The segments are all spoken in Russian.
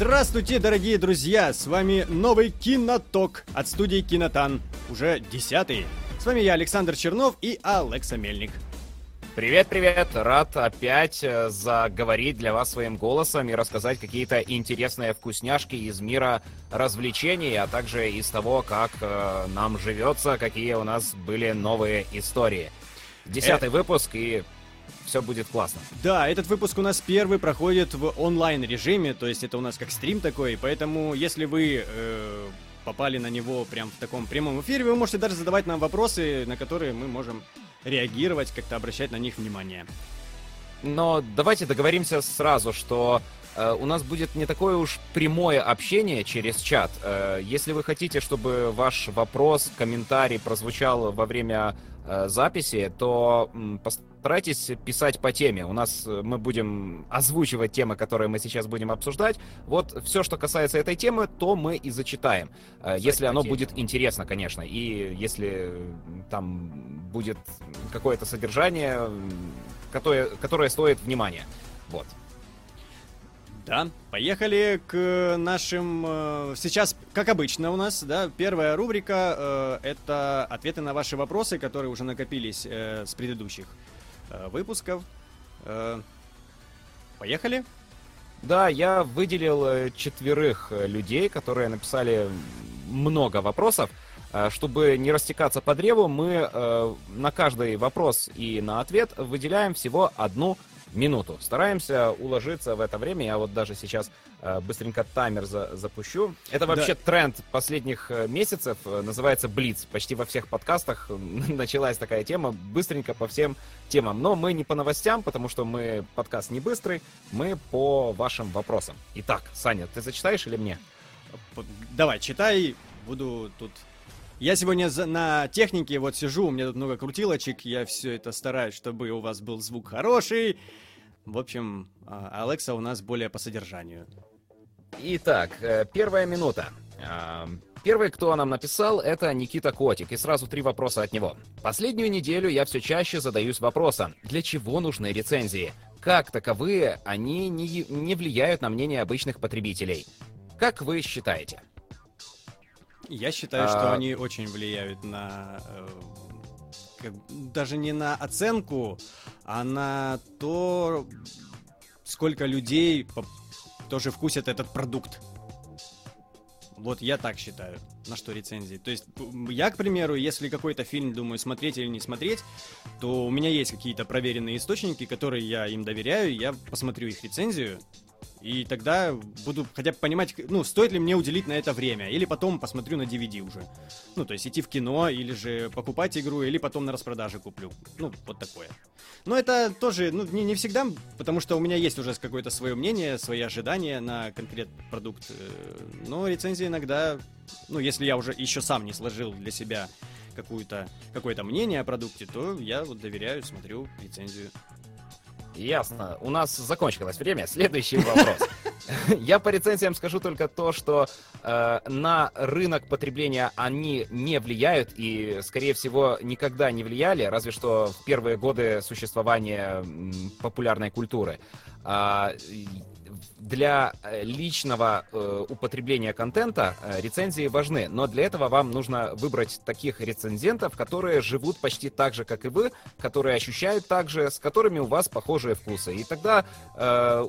Здравствуйте, дорогие друзья! С вами новый Киноток от студии Кинотан. Уже десятый. С вами я, Александр Чернов и Алекса Мельник. Привет-привет! Рад опять э, заговорить для вас своим голосом и рассказать какие-то интересные вкусняшки из мира развлечений, а также из того, как э, нам живется, какие у нас были новые истории. Десятый э... выпуск и все будет классно. Да, этот выпуск у нас первый проходит в онлайн режиме, то есть это у нас как стрим такой, поэтому если вы э, попали на него прям в таком прямом эфире, вы можете даже задавать нам вопросы, на которые мы можем реагировать, как-то обращать на них внимание. Но давайте договоримся сразу, что э, у нас будет не такое уж прямое общение через чат. Э, если вы хотите, чтобы ваш вопрос, комментарий прозвучал во время э, записи, то м, постарайтесь писать по теме. У нас э, мы будем озвучивать темы, которые мы сейчас будем обсуждать. Вот все, что касается этой темы, то мы и зачитаем. Э, если оно будет интересно, конечно. И если там будет какое-то содержание, которое, которое стоит внимания. Вот. Да, поехали к нашим... Э, сейчас, как обычно у нас, да, первая рубрика э, это ответы на ваши вопросы, которые уже накопились э, с предыдущих э, выпусков. Э, поехали? Да, я выделил э, четверых э, людей, которые написали много вопросов. Э, чтобы не растекаться по древу, мы э, на каждый вопрос и на ответ выделяем всего одну минуту. Стараемся уложиться в это время. Я вот даже сейчас э, быстренько таймер за запущу. Это вообще да. тренд последних месяцев. Называется Блиц. Почти во всех подкастах началась такая тема. Быстренько по всем темам. Но мы не по новостям, потому что мы подкаст не быстрый. Мы по вашим вопросам. Итак, Саня, ты зачитаешь или мне? Давай, читай. Буду тут я сегодня на технике вот сижу, у меня тут много крутилочек, я все это стараюсь, чтобы у вас был звук хороший. В общем, а, Алекса у нас более по содержанию. Итак, э, первая минута. А, первый, кто нам написал, это Никита Котик, и сразу три вопроса от него. Последнюю неделю я все чаще задаюсь вопросом, для чего нужны рецензии? Как таковые они не, не влияют на мнение обычных потребителей? Как вы считаете? Я считаю, а... что они очень влияют на э, как, даже не на оценку, а на то, сколько людей тоже вкусят этот продукт. Вот я так считаю, на что рецензии. То есть я, к примеру, если какой-то фильм думаю смотреть или не смотреть, то у меня есть какие-то проверенные источники, которые я им доверяю, я посмотрю их рецензию, и тогда буду хотя бы понимать, ну, стоит ли мне уделить на это время. Или потом посмотрю на DVD уже. Ну, то есть идти в кино, или же покупать игру, или потом на распродаже куплю. Ну, вот такое. Но это тоже, ну, не, не всегда, потому что у меня есть уже какое-то свое мнение, свои ожидания на конкретный продукт. Э, но рецензии иногда, ну, если я уже еще сам не сложил для себя какую-то, какое-то мнение о продукте, то я вот доверяю, смотрю рецензию. Ясно. У нас закончилось время. Следующий вопрос. Я по рецензиям скажу только то, что э, на рынок потребления они не влияют и, скорее всего, никогда не влияли, разве что в первые годы существования популярной культуры. А, для э, личного э, употребления контента э, рецензии важны, но для этого вам нужно выбрать таких рецензентов, которые живут почти так же, как и вы, которые ощущают так же, с которыми у вас похожие вкусы. И тогда,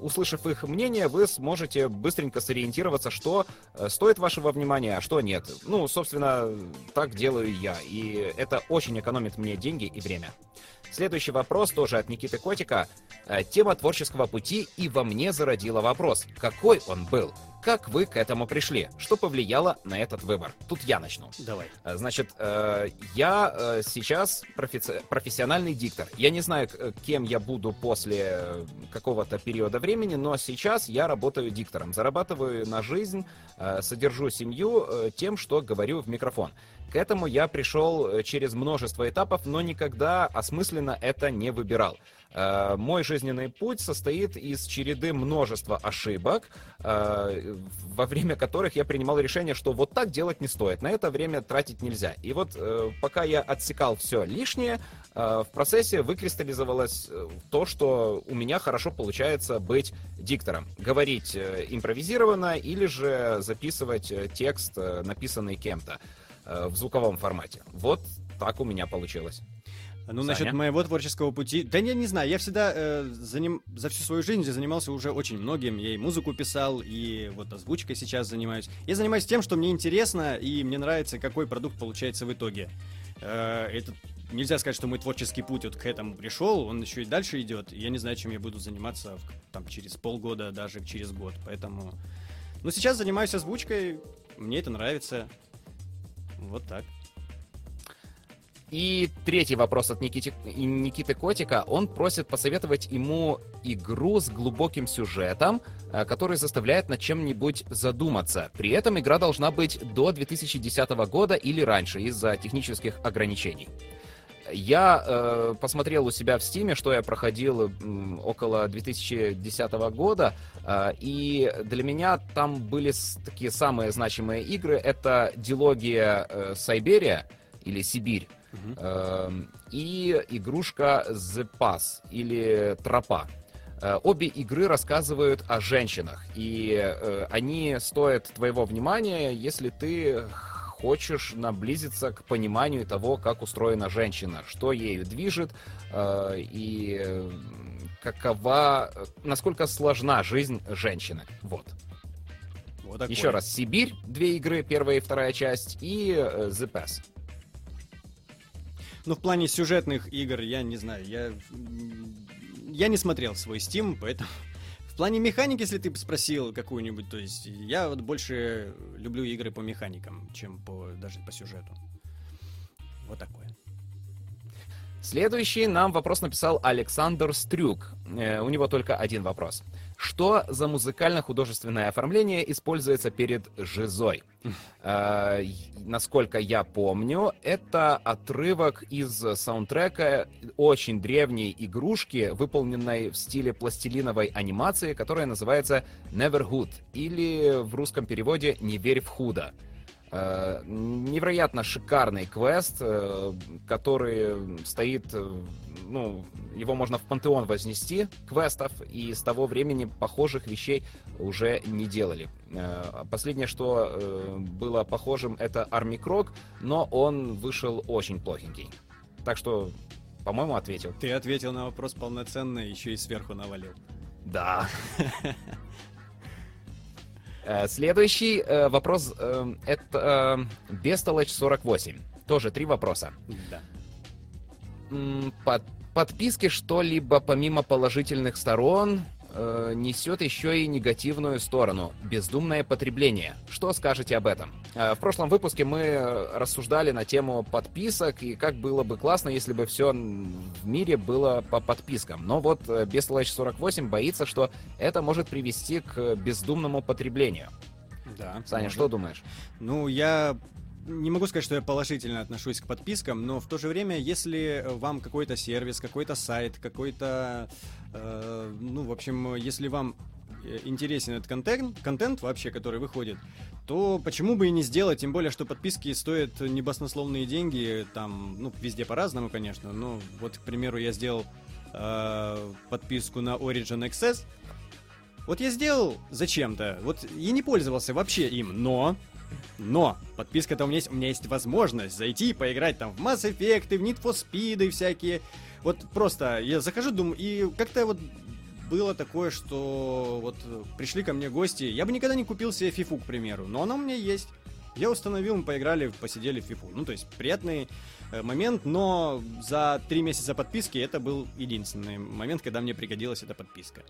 услышав их мнение, вы сможете быстренько сориентироваться, что стоит вашего внимания, а что нет. Ну, собственно, так делаю я, и это очень экономит мне деньги и время. Следующий вопрос тоже от Никиты Котика. Э, тема творческого пути и во мне зародила вопрос. Какой он был? Как вы к этому пришли? Что повлияло на этот выбор? Тут я начну. Давай. Э, значит, э, я сейчас профессиональный диктор. Я не знаю, кем я буду после какого-то периода времени, но сейчас я работаю диктором. Зарабатываю на жизнь, содержу семью тем, что говорю в микрофон. К этому я пришел э, через множество этапов, но никогда осмысленно это не выбирал. Э, мой жизненный путь состоит из череды множества ошибок, э, во время которых я принимал решение, что вот так делать не стоит, на это время тратить нельзя. И вот э, пока я отсекал все лишнее, в процессе выкристаллизовалось то, что у меня хорошо получается быть диктором. Говорить импровизированно или же записывать текст, написанный кем-то в звуковом формате. Вот так у меня получилось. Ну, Саня? насчет моего творческого пути... Да я не знаю, я всегда э, за, ним, за всю свою жизнь занимался уже очень многим. Я и музыку писал, и вот озвучкой сейчас занимаюсь. Я занимаюсь тем, что мне интересно, и мне нравится, какой продукт получается в итоге. Э, это нельзя сказать, что мой творческий путь вот к этому пришел, он еще и дальше идет. Я не знаю, чем я буду заниматься там через полгода, даже через год. Поэтому... Ну, сейчас занимаюсь озвучкой, мне это нравится. Вот так. И третий вопрос от Никити, Никиты Котика. Он просит посоветовать ему игру с глубоким сюжетом, э, который заставляет над чем-нибудь задуматься. При этом игра должна быть до 2010 года или раньше из-за технических ограничений. Я э, посмотрел у себя в Стиме, что я проходил э, около 2010 года, э, и для меня там были такие самые значимые игры. Это дилогия э, Сайберия или Сибирь, Uh-huh. И игрушка The Pass или Тропа. Э, обе игры рассказывают о женщинах, и э, они стоят твоего внимания, если ты хочешь наблизиться к пониманию того, как устроена женщина, что ею движет э, и какова, насколько сложна жизнь женщины. Вот. вот Еще раз, Сибирь, две игры, первая и вторая часть, и The Pass. Ну, в плане сюжетных игр, я не знаю, я... Я не смотрел свой Steam, поэтому... В плане механики, если ты спросил какую-нибудь, то есть я вот больше люблю игры по механикам, чем по даже по сюжету. Вот такое. Следующий нам вопрос написал Александр Стрюк. Э, у него только один вопрос. Что за музыкально-художественное оформление используется перед жизой? Э, насколько я помню, это отрывок из саундтрека очень древней игрушки, выполненной в стиле пластилиновой анимации, которая называется Neverhood, или в русском переводе «Не верь в худо». Э, невероятно шикарный квест, э, который стоит, э, ну, его можно в пантеон вознести, квестов, и с того времени похожих вещей уже не делали. Последнее, что было похожим, это Арми Крок, но он вышел очень плохенький. Так что, по-моему, ответил. Ты ответил на вопрос полноценно, еще и сверху навалил. Да. Э, следующий э, вопрос э, это Бестолочь 48. Тоже три вопроса. Да. Под, подписки что-либо помимо положительных сторон э, несет еще и негативную сторону – бездумное потребление. Что скажете об этом? Э, в прошлом выпуске мы рассуждали на тему подписок и как было бы классно, если бы все в мире было по подпискам. Но вот э, Бестолочь 48 боится, что это может привести к бездумному потреблению. Да. Саня, может. что думаешь? Ну, я не могу сказать, что я положительно отношусь к подпискам, но в то же время, если вам какой-то сервис, какой-то сайт, какой-то, э, ну, в общем, если вам э, интересен этот контент, контент вообще, который выходит, то почему бы и не сделать, тем более, что подписки стоят небоснословные деньги, там, ну, везде по-разному, конечно, но вот, к примеру, я сделал э, подписку на Origin Access, вот я сделал зачем-то, вот и не пользовался вообще им, но но подписка-то у меня есть, у меня есть возможность зайти и поиграть там в Mass Effect, в Need for Speed и всякие. Вот просто я захожу, думаю, и как-то вот было такое, что вот пришли ко мне гости. Я бы никогда не купил себе фифу, к примеру, но она у меня есть. Я установил, мы поиграли, посидели в фифу. Ну, то есть, приятный э, момент, но за три месяца подписки это был единственный момент, когда мне пригодилась эта подписка.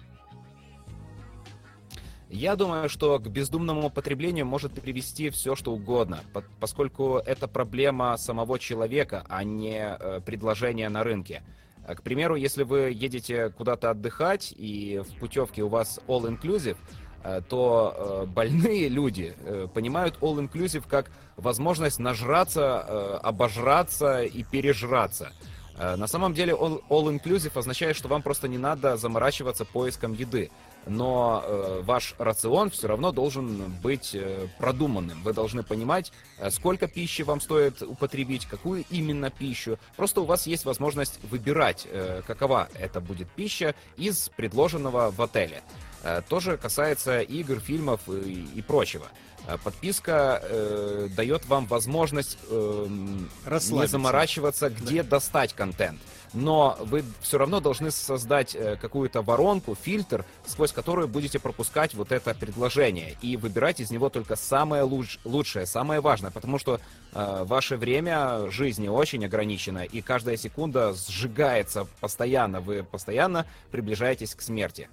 Я думаю, что к бездумному потреблению может привести все, что угодно, поскольку это проблема самого человека, а не э, предложение на рынке. Э, к примеру, если вы едете куда-то отдыхать, и в путевке у вас all-inclusive, э, то больные люди понимают all-inclusive как возможность нажраться, обожраться и пережраться. На самом деле all-inclusive означает, что вам просто не надо заморачиваться поиском еды. Но э, ваш рацион все равно должен быть э, продуманным. Вы должны понимать, э, сколько пищи вам стоит употребить, какую именно пищу. Просто у вас есть возможность выбирать, э, какова это будет пища из предложенного в отеле. Э, тоже касается игр, фильмов и, и прочего. Э, подписка э, дает вам возможность э, не заморачиваться, где да. достать контент. Но вы все равно должны создать э, какую-то воронку, фильтр, сквозь которую будете пропускать вот это предложение. И выбирать из него только самое луч- лучшее, самое важное. Потому что э, ваше время жизни очень ограничено, и каждая секунда сжигается постоянно. Вы постоянно приближаетесь к смерти.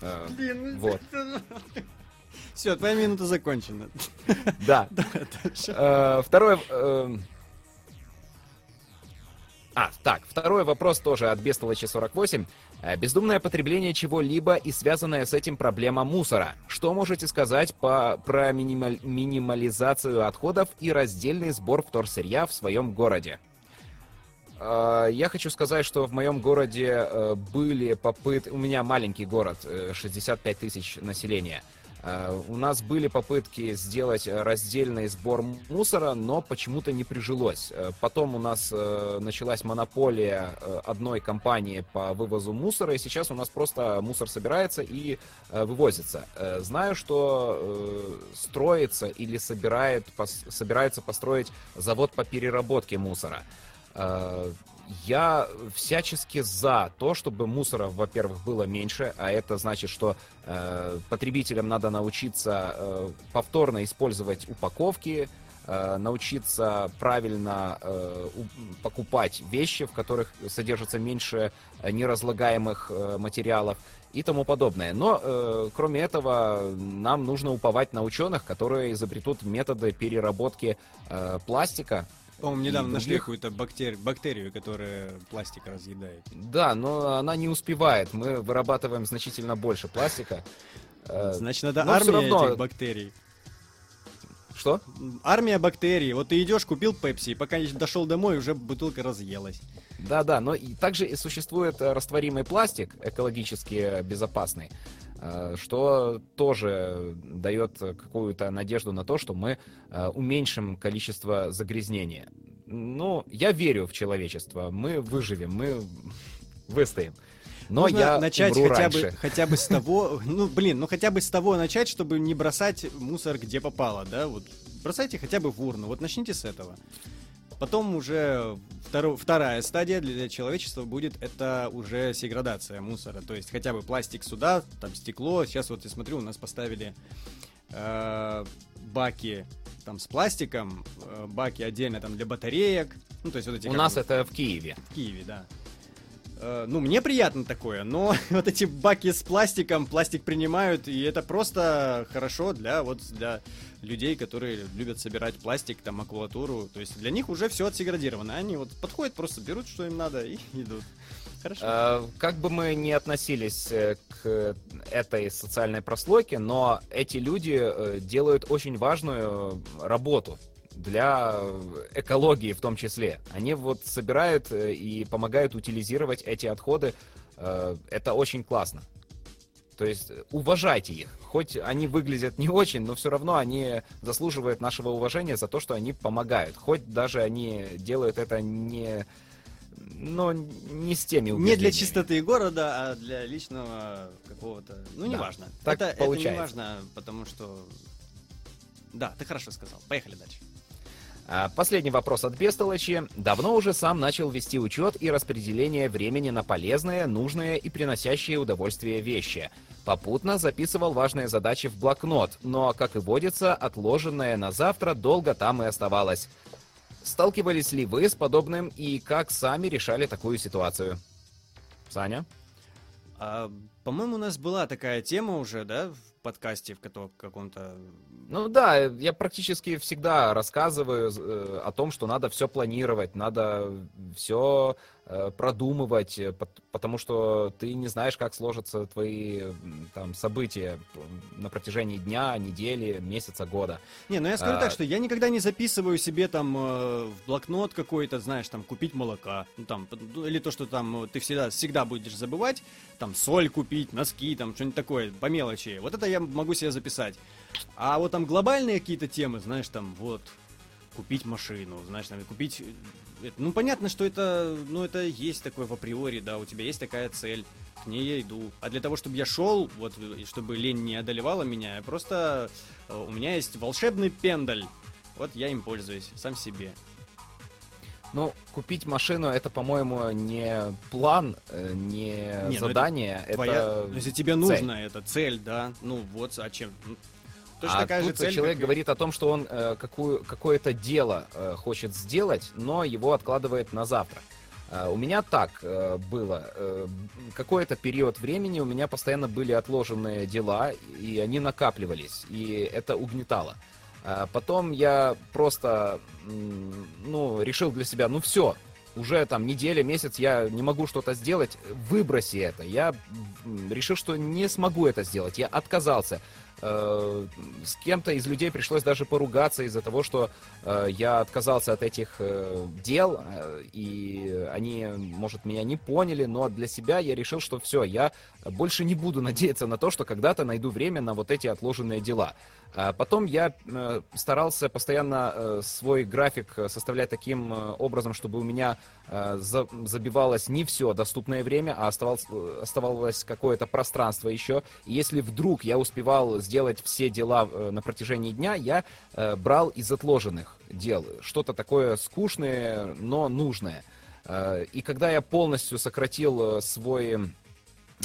Э, Блин, ну вот. Все, твоя минута закончена. Да. Э, второе... Э, а, так, второй вопрос тоже от Бестолочи 48. Э, бездумное потребление чего-либо и связанная с этим проблема мусора. Что можете сказать по, про минималь, минимализацию отходов и раздельный сбор вторсырья в своем городе? Я хочу сказать, что в моем городе были попытки... У меня маленький город, 65 тысяч населения. Э, у нас были попытки сделать раздельный сбор мусора, но почему-то не прижилось. Э, потом у нас э, началась монополия одной компании по вывозу мусора, и сейчас у нас просто мусор собирается и вывозится. Знаю, что строится или собирает, собирается построить завод по переработке мусора. Я всячески за то, чтобы мусора, во-первых, было меньше, а это значит, что э, потребителям надо научиться э, повторно использовать упаковки, э, научиться правильно э, покупать вещи, в которых содержится меньше неразлагаемых э, материалов и тому подобное. Но, э, кроме этого, нам нужно уповать на ученых, которые изобретут методы переработки э, пластика, по-моему, недавно нашли какую-то бактери... бактерию, которая пластик разъедает. Да, но она не успевает. Мы вырабатываем значительно больше пластика. Э, Значит, надо но армия равно... этих бактерий. Что? Армия бактерий. Вот ты идешь, купил пепси, и пока не дошел домой, уже бутылка разъелась. Да, да, но и также существует э, растворимый пластик, экологически безопасный. Э, что тоже дает какую-то надежду на то, что мы э, уменьшим количество загрязнения. Ну, я верю в человечество, мы выживем, мы выстоим. Но Можно я начать хотя раньше. бы хотя бы с того, ну блин, ну хотя бы с того начать, чтобы не бросать мусор где попало, да, вот бросайте хотя бы в урну, вот начните с этого. Потом уже второ, вторая стадия для человечества будет это уже сеградация мусора. То есть хотя бы пластик сюда, там стекло. Сейчас вот я смотрю, у нас поставили э, баки там с пластиком, э, баки отдельно там для батареек. Ну, то есть вот эти. У нас бы, это в Киеве. В Киеве, да. Э, ну, мне приятно такое, но вот эти баки с пластиком, пластик принимают, и это просто хорошо для вот для людей, которые любят собирать пластик, там, макулатуру. То есть для них уже все отсеградировано. Они вот подходят, просто берут, что им надо, и идут. Хорошо. А, как бы мы ни относились э, к этой социальной прослойке, но эти люди делают очень важную работу для экологии в том числе. Они вот собирают э, и помогают утилизировать эти отходы. Это очень классно. То есть уважайте их. Хоть они выглядят не очень, но все равно они заслуживают нашего уважения за то, что они помогают. Хоть даже они делают это не но не с теми Не для чистоты города, а для личного какого-то... Ну, неважно. Да, так это, получается. это не важно, потому что... Да, ты хорошо сказал. Поехали дальше. А, последний вопрос от Бестолочи. Давно уже сам начал вести учет и распределение времени на полезные, нужные и приносящие удовольствие вещи. Попутно записывал важные задачи в блокнот, но, как и водится, отложенное на завтра долго там и оставалось. Сталкивались ли вы с подобным и как сами решали такую ситуацию? Саня? А, по-моему, у нас была такая тема уже, да, подкасте в каком-то... Ну да, я практически всегда рассказываю э, о том, что надо все планировать, надо все э, продумывать, э, потому что ты не знаешь, как сложатся твои там события на протяжении дня, недели, месяца, года. Не, ну я скажу а... так, что я никогда не записываю себе там в блокнот какой-то, знаешь, там купить молока, ну там, или то, что там ты всегда, всегда будешь забывать, там соль купить, носки, там что-нибудь такое, по мелочи. Вот это я могу себе записать. А вот там глобальные какие-то темы, знаешь, там вот купить машину, знаешь, там, купить... Э, ну, понятно, что это, ну, это есть такое в априори, да, у тебя есть такая цель, к ней я иду. А для того, чтобы я шел, вот, и чтобы лень не одолевала меня, просто э, у меня есть волшебный пендаль, вот я им пользуюсь, сам себе. Ну, купить машину это, по-моему, не план, э, не, не ну, задание. это, твоя... это Если тебе цель. нужно, это цель, да. Ну вот, а чем? Точно а такая тут же цель, человек как... говорит о том, что он э, какую, какое-то дело э, хочет сделать, но его откладывает на завтра. Uh, у меня так uh, было. Uh, какой-то период времени у меня постоянно были отложенные дела, и они накапливались, и это угнетало. Потом я просто, ну, решил для себя, ну все, уже там неделя, месяц я не могу что-то сделать, выброси это. Я решил, что не смогу это сделать. Я отказался. Э, с кем-то из людей пришлось даже поругаться из-за того, что э, я отказался от этих э, дел, и они, может, меня не поняли, но для себя я решил, что все, я больше не буду надеяться на то, что когда-то найду время на вот эти отложенные дела. А потом я э, старался постоянно э, свой график составлять таким э, образом, чтобы у меня забивалось не все доступное время, а оставалось, какое-то пространство еще. И если вдруг я успевал сделать все дела на протяжении дня, я брал из отложенных дел что-то такое скучное, но нужное. И когда я полностью сократил свой Э,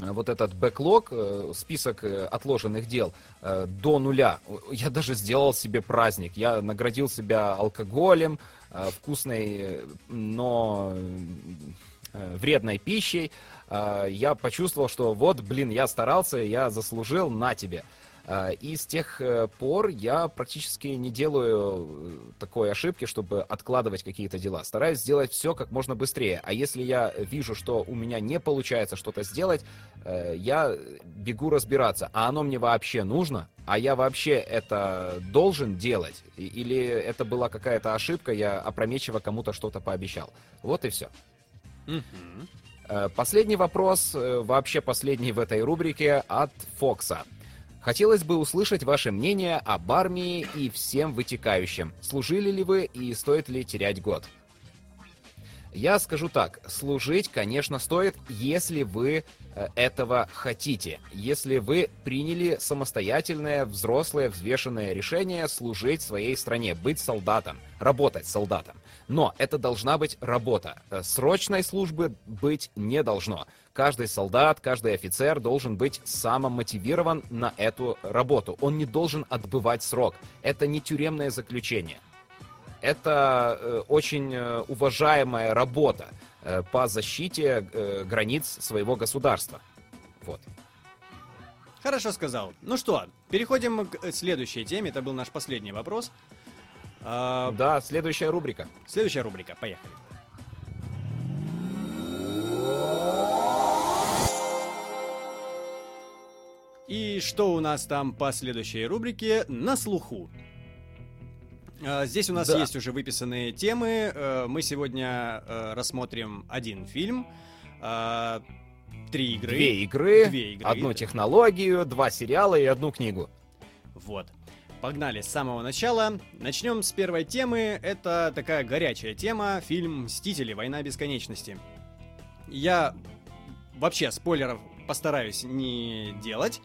вот этот бэклог, э, список э, отложенных дел до нуля. Я даже сделал себе праздник. Я наградил себя алкоголем, вкусной, но вредной пищей. Я почувствовал, что вот, блин, я старался, я заслужил, на тебе. А, и с тех э, пор я практически не делаю э, такой ошибки, чтобы откладывать какие-то дела. Стараюсь сделать все как можно быстрее. А если я вижу, что у меня не получается что-то сделать, э, я бегу разбираться, а оно мне вообще нужно, а я вообще это должен делать, или это была какая-то ошибка, я опрометчиво кому-то что-то пообещал. Вот и все. Последний вопрос, вообще последний в этой рубрике от Фокса. Хотелось бы услышать ваше мнение об армии и всем вытекающим. Служили ли вы и стоит ли терять год? Я скажу так, служить, конечно, стоит, если вы э, этого хотите. Если вы приняли самостоятельное, взрослое, взвешенное решение служить своей стране, быть солдатом, работать солдатом. Но это должна быть работа. Э, срочной службы быть не должно каждый солдат, каждый офицер должен быть самомотивирован на эту работу. Он не должен отбывать срок. Это не тюремное заключение. Это э, очень э, уважаемая работа э, по защите границ своего государства. Вот. Хорошо сказал. Ну что, переходим к следующей теме. Это был наш последний вопрос. А... Да, следующая рубрика. Следующая рубрика. Поехали. И что у нас там по следующей рубрике «На слуху». А, здесь у нас да. есть уже выписанные темы. Э, мы сегодня э, рассмотрим один фильм, а, три игры. Две игры, Две игры. одну технологию, два сериала и одну книгу. Вот. Погнали с самого начала. Начнем с первой темы. Это такая горячая тема. Фильм «Мстители. Война бесконечности». Я вообще спойлеров постараюсь не делать.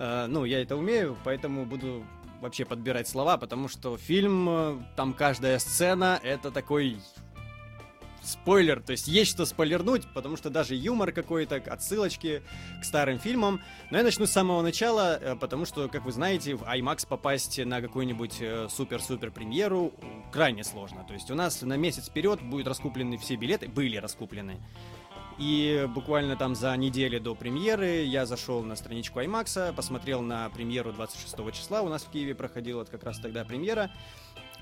Э, ну, я это умею, поэтому буду вообще подбирать слова, потому что фильм, э, там каждая сцена, это такой спойлер, то есть есть что спойлернуть, потому что даже юмор какой-то, отсылочки к старым фильмам. Но я начну с самого начала, э, потому что, как вы знаете, в IMAX попасть на какую-нибудь супер-супер премьеру крайне сложно. То есть у нас на месяц вперед будут раскуплены все билеты, были раскуплены. И буквально там за неделю до премьеры я зашел на страничку IMAX, посмотрел на премьеру 26 числа, у нас в Киеве проходила как раз тогда премьера.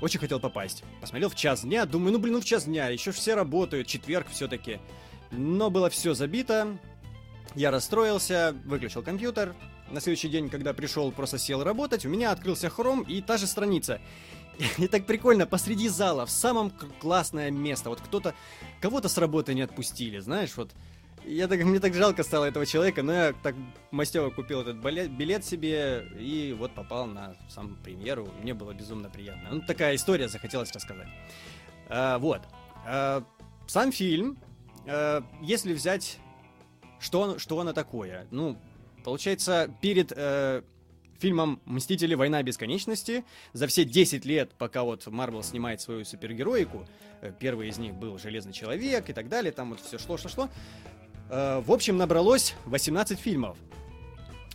Очень хотел попасть. Посмотрел в час дня, думаю, ну блин, ну в час дня, еще все работают, четверг все-таки. но было все забито. Я расстроился, выключил компьютер. На следующий день, когда пришел, просто сел работать, у меня открылся хром и та же страница. И так прикольно, посреди зала, в самом классное место. Вот кто-то, кого-то с работы не отпустили, знаешь, вот. Я так, мне так жалко стало этого человека, но я так мастево купил этот билет, себе и вот попал на сам премьеру. Мне было безумно приятно. Ну, такая история захотелось рассказать. А, вот. А, сам фильм, а, если взять, что, что оно такое? Ну, получается, перед э, фильмом «Мстители. Война бесконечности» за все 10 лет, пока вот Марвел снимает свою супергероику, э, первый из них был Железный Человек и так далее, там вот все шло-шло-шло, э, в общем, набралось 18 фильмов.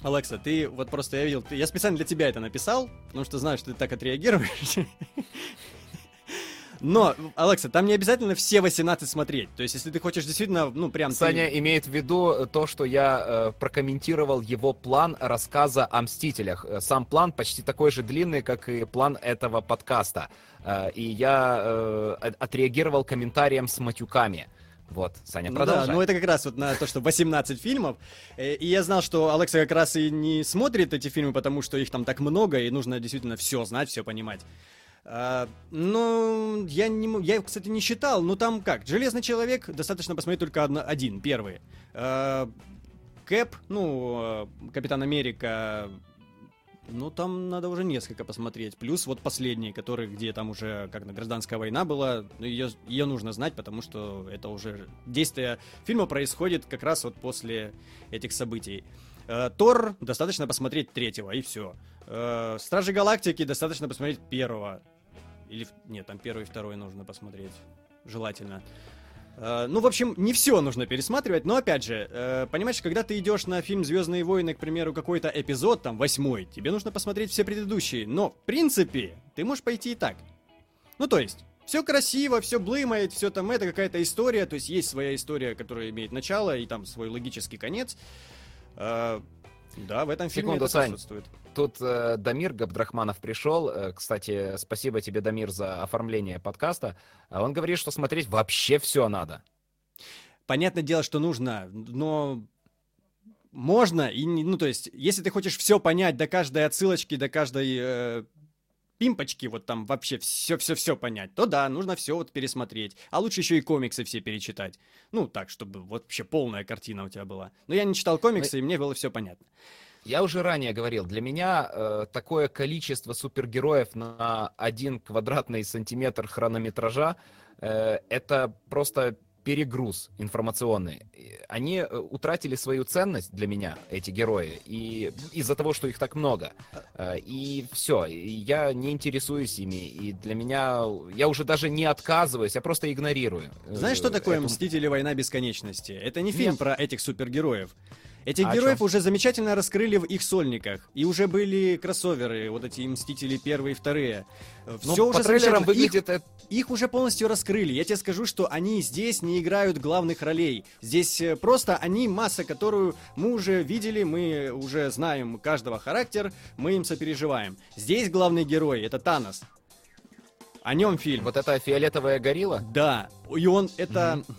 Алекса, ты вот просто я видел, ты, я специально для тебя это написал, потому что знаю, что ты так отреагируешь. Но, Алекса, там не обязательно все 18 смотреть. То есть, если ты хочешь действительно, ну, прям... Саня ты... имеет в виду то, что я э, прокомментировал его план рассказа о Мстителях. Э, сам план почти такой же длинный, как и план этого подкаста. Э, и я э, отреагировал комментарием с матюками. Вот, Саня, продолжай. Да, ну это как раз вот на то, что 18 фильмов. Э, и я знал, что Алекса как раз и не смотрит эти фильмы, потому что их там так много, и нужно действительно все знать, все понимать. А, ну, я, не, я, кстати, не считал, но там как? Железный человек, достаточно посмотреть только одно, один, первый. А, Кэп, ну, Капитан Америка, ну, там надо уже несколько посмотреть. Плюс вот последний, который, где там уже как на гражданская война была, ну, ее, ее нужно знать, потому что это уже действие фильма происходит как раз вот после этих событий. А, Тор достаточно посмотреть третьего, и все. Стражи Галактики достаточно посмотреть первого. Или... Нет, там первый и второй нужно посмотреть. Желательно. Uh, ну, в общем, не все нужно пересматривать, но опять же, uh, понимаешь, когда ты идешь на фильм Звездные войны, к примеру, какой-то эпизод, там, восьмой, тебе нужно посмотреть все предыдущие. Но, в принципе, ты можешь пойти и так. Ну, то есть, все красиво, все блымает, все там это какая-то история, то есть есть своя история, которая имеет начало и там свой логический конец. Uh, да, в этом фильме Секунду, это Сань. Тут э, Дамир Габдрахманов пришел. Э, кстати, спасибо тебе, Дамир, за оформление подкаста. А он говорит, что смотреть вообще все надо. Понятное дело, что нужно, но можно и не, ну то есть, если ты хочешь все понять до каждой отсылочки, до каждой э, пимпочки, вот там вообще все-все-все понять, то да, нужно все вот пересмотреть. А лучше еще и комиксы все перечитать. Ну, так, чтобы вот вообще полная картина у тебя была. Но я не читал комиксы, и мне было все понятно. Я уже ранее говорил, для меня э, такое количество супергероев на один квадратный сантиметр хронометража э, это просто перегруз информационный. Они э, утратили свою ценность для меня, эти герои, и из-за того, что их так много. Э, и все, я не интересуюсь ими, и для меня я уже даже не отказываюсь, я просто игнорирую. Э, Знаешь, что такое эту... «Мстители. Война бесконечности»? Это не фильм Нет. про этих супергероев. Этих а героев уже замечательно раскрыли в их сольниках. И уже были кроссоверы, вот эти Мстители первые и вторые. Все Но уже по трейлерам выглядит... Их, их уже полностью раскрыли. Я тебе скажу, что они здесь не играют главных ролей. Здесь э, просто они масса, которую мы уже видели, мы уже знаем каждого характер, мы им сопереживаем. Здесь главный герой — это Танос. О нем фильм. Вот это фиолетовая горилла? Да. И он это... Mm-hmm.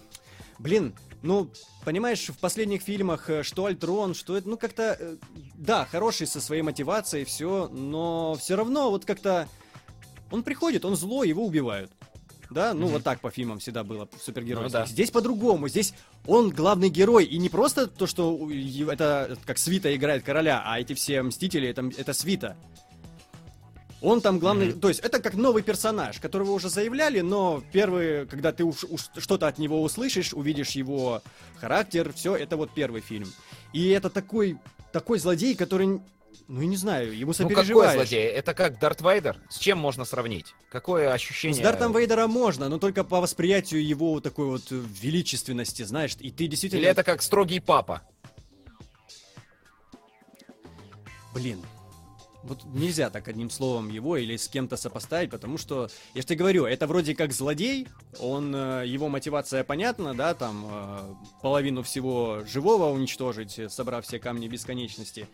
Блин, ну, понимаешь, в последних фильмах, э, что Альтрон, что это, ну, как-то, э, да, хороший со своей мотивацией, все, но все равно вот как-то он приходит, он зло, его убивают. Да, ну mm-hmm. вот так по фильмам всегда было в супергероях. Ну, да. Здесь по-другому. Здесь он главный герой. И не просто то, что это как свита играет короля, а эти все мстители это, это свита. Он там главный, mm-hmm. то есть это как новый персонаж, которого уже заявляли, но первый, когда ты уж, уж что-то от него услышишь, увидишь его характер, все, это вот первый фильм. И это такой, такой злодей, который, ну я не знаю, ему сопереживаешь. Ну какой злодей? Это как Дарт Вейдер? С чем можно сравнить? Какое ощущение? С Дартом Вейдера можно, но только по восприятию его такой вот величественности, знаешь, и ты действительно... Или это как строгий папа? Блин, вот нельзя так одним словом его или с кем-то сопоставить, потому что, я же тебе говорю, это вроде как злодей, он, э, его мотивация понятна, да, там э, половину всего живого уничтожить, собрав все камни бесконечности.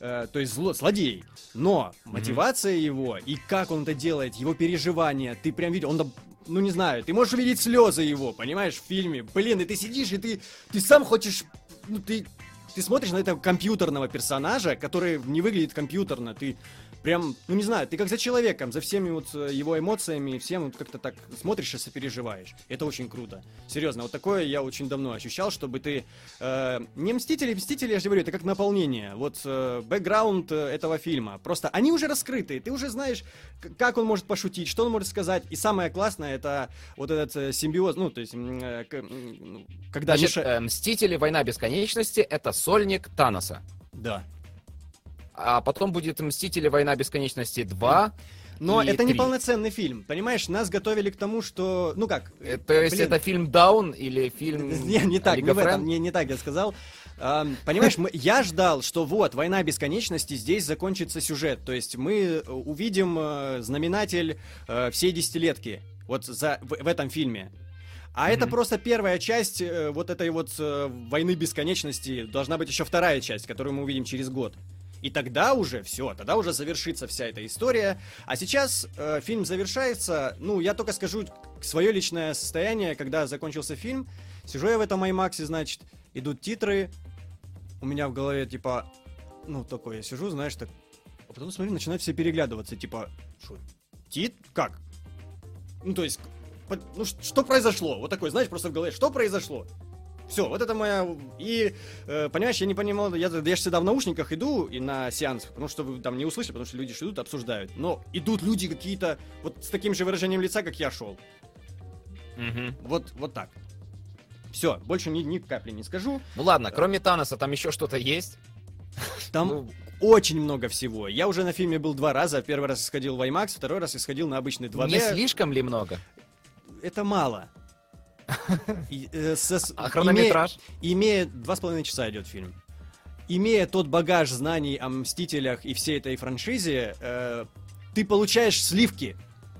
Э, то есть зло, злодей. Но мотивация mm-hmm. его и как он это делает, его переживания, ты прям видишь, он ну не знаю, ты можешь увидеть слезы его, понимаешь, в фильме. Блин, и ты сидишь, и ты, ты сам хочешь, ну ты, ты смотришь на этого компьютерного персонажа, который не выглядит компьютерно, ты прям, ну не знаю, ты как за человеком, за всеми вот э, его эмоциями, всем вот как-то так смотришь и сопереживаешь. Это очень круто. Серьезно, вот такое я очень давно ощущал, чтобы ты... Э, не Мстители, Мстители, я же говорю, это как наполнение. Вот э, бэкграунд э, этого фильма. Просто они уже раскрыты, ты уже знаешь, как он может пошутить, что он может сказать. И самое классное, это вот этот э, симбиоз, ну, то есть, э, ну, когда... Значит, Миша... э, Мстители, Война Бесконечности — это сольник Таноса. Да а потом будет «Мстители. Война бесконечности 2». Но это 3. не полноценный фильм, понимаешь? Нас готовили к тому, что, ну как? Э, то есть блин. это фильм Даун или фильм? Не, не так, не, в этом, не, не так я сказал. Uh, понимаешь, мы, я ждал, что вот война бесконечности здесь закончится сюжет, то есть мы увидим uh, знаменатель uh, всей десятилетки вот за в, в этом фильме. А mm-hmm. это просто первая часть э, вот этой вот э, войны бесконечности. Должна быть еще вторая часть, которую мы увидим через год. И тогда уже все, тогда уже завершится вся эта история. А сейчас э, фильм завершается. Ну, я только скажу свое личное состояние, когда закончился фильм. Сижу я в этом IMAX, значит, идут титры. У меня в голове, типа, ну, такое, я сижу, знаешь, так... А потом, смотрю, начинают все переглядываться, типа, что, тит? Как? Ну, то есть, ну, что произошло? Вот такой, знаешь, просто в голове, что произошло? Все, вот это моя... И, э, понимаешь, я не понимал, я, я же всегда в наушниках иду и на сеанс, потому что вы там не услышите, потому что люди идут, обсуждают. Но идут люди какие-то вот с таким же выражением лица, как я шел. Угу. Вот, вот так. Все, больше ни, ни капли не скажу. Ну ладно, кроме Таноса, там еще что-то есть? Там ну... очень много всего. Я уже на фильме был два раза. Первый раз сходил в IMAX, второй раз сходил на обычный 2D. Не слишком ли много? Это мало. Э, а хронометраж? Имея два с половиной часа идет фильм. Имея тот багаж знаний о Мстителях и всей этой франшизе, э, ты получаешь сливки.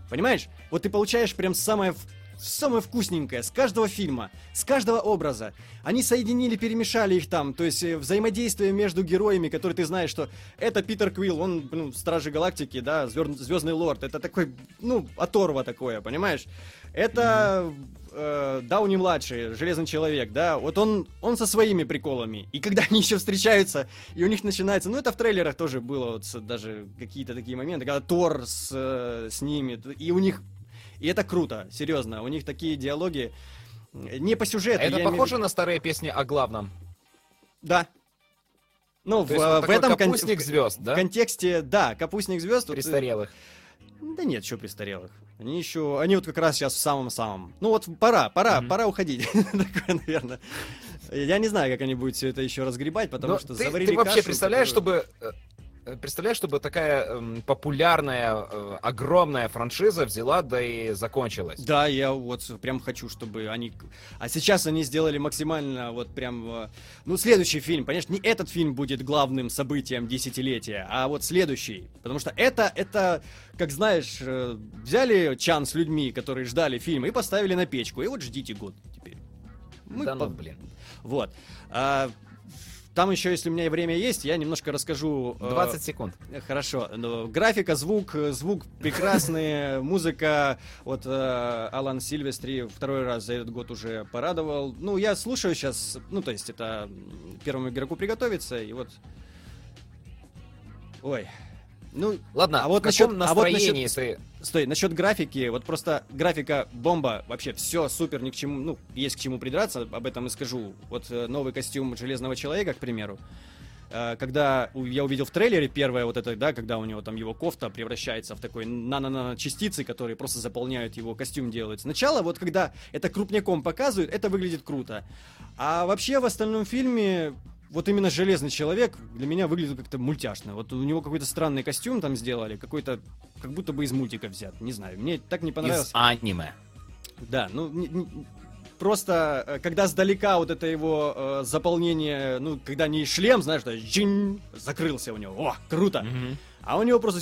Понимаешь? Вот ты получаешь прям самое самое вкусненькое с каждого фильма, с каждого образа. Они соединили, перемешали их там, то есть э, взаимодействие между героями, которые ты знаешь, что это Питер Квилл, он, ну, Стражи Галактики, да, Звездный Лорд, это такой, ну, оторва такое, понимаешь? Это э, Дауни младший, Железный человек, да, вот он, он со своими приколами. И когда они еще встречаются, и у них начинается, ну это в трейлерах тоже было, вот даже какие-то такие моменты, когда Тор с, э, с ними, и у них, и это круто, серьезно, у них такие диалоги не по сюжету. А это похоже имею... на старые песни о главном? Да, ну, То в, вот в этом капустник кон- звезд, да? В контексте, да, капустник звезд. Престарелых. Да нет, еще престарелых. Они еще, они вот как раз сейчас в самом-самом. Ну вот пора, пора, mm-hmm. пора уходить. Такое, наверное. Я не знаю, как они будут все это еще разгребать, потому Но что ты, заварили Ты вообще кашу, представляешь, которую... чтобы Э, представляешь, чтобы такая э, популярная, э, огромная франшиза взяла, да и закончилась. Да, я вот прям хочу, чтобы они... А сейчас они сделали максимально вот прям... Э, ну, следующий фильм, конечно, не этот фильм будет главным событием десятилетия, а вот следующий. Потому что это, это, как знаешь, э, взяли чан с людьми, которые ждали фильм, и поставили на печку. И вот ждите год теперь. Мы да ну, по... блин. Вот. А, там еще, если у меня время есть, я немножко расскажу... 20 э, секунд. Хорошо. Ну, графика, звук, звук прекрасный, музыка. Вот э, Алан Сильвестри второй раз за этот год уже порадовал. Ну, я слушаю сейчас, ну, то есть это первому игроку приготовиться, и вот... Ой, ну, ладно, а вот насчет настроения а вот насчет, ты... Стой, насчет графики, вот просто графика бомба, вообще все супер, ни к чему, ну, есть к чему придраться, об этом и скажу. Вот э, новый костюм Железного Человека, к примеру, э, когда я увидел в трейлере первое вот это, да, когда у него там его кофта превращается в такой нано-нано частицы, которые просто заполняют его костюм делают. Сначала вот когда это крупняком показывают, это выглядит круто. А вообще в остальном фильме вот именно Железный Человек для меня выглядит как-то мультяшно. Вот у него какой-то странный костюм там сделали, какой-то, как будто бы из мультика взят. Не знаю, мне так не понравилось. Из аниме. Да, ну, не, не, просто, э, когда сдалека вот это его э, заполнение, ну, когда не шлем, знаешь, что джин, закрылся у него, о, круто. Mm-hmm. А у него просто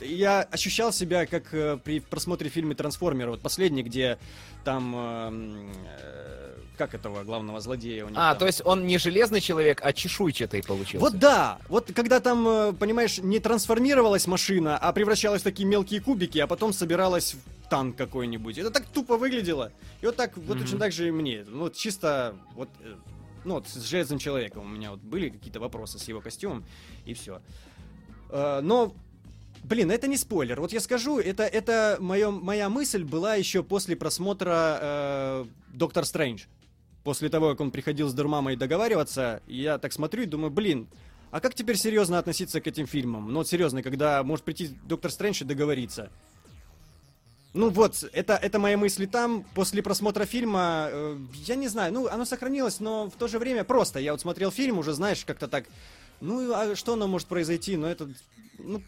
я ощущал себя как э, при просмотре фильма «Трансформер», вот последний, где там э, э, как этого главного злодея у них. А, там. то есть он не железный человек, а чешуйчатый получился. Вот да, вот когда там, э, понимаешь, не трансформировалась машина, а превращалась в такие мелкие кубики, а потом собиралась танк какой-нибудь. Это так тупо выглядело. И вот так, вот mm-hmm. точно так же и мне. Ну, вот чисто, вот, э, ну, вот с Железным Человеком у меня вот были какие-то вопросы с его костюмом, и все. Но Блин, это не спойлер. Вот я скажу, это, это моё, моя мысль была еще после просмотра э, Доктор Стрэндж. После того, как он приходил с Дурмамой договариваться, я так смотрю и думаю, блин, а как теперь серьезно относиться к этим фильмам? Ну вот серьезно, когда может прийти Доктор Стрэндж и договориться. Ну вот, это, это мои мысли там. После просмотра фильма, э, я не знаю, ну, оно сохранилось, но в то же время просто. Я вот смотрел фильм, уже знаешь, как-то так, ну, а что оно может произойти? Ну, это, ну,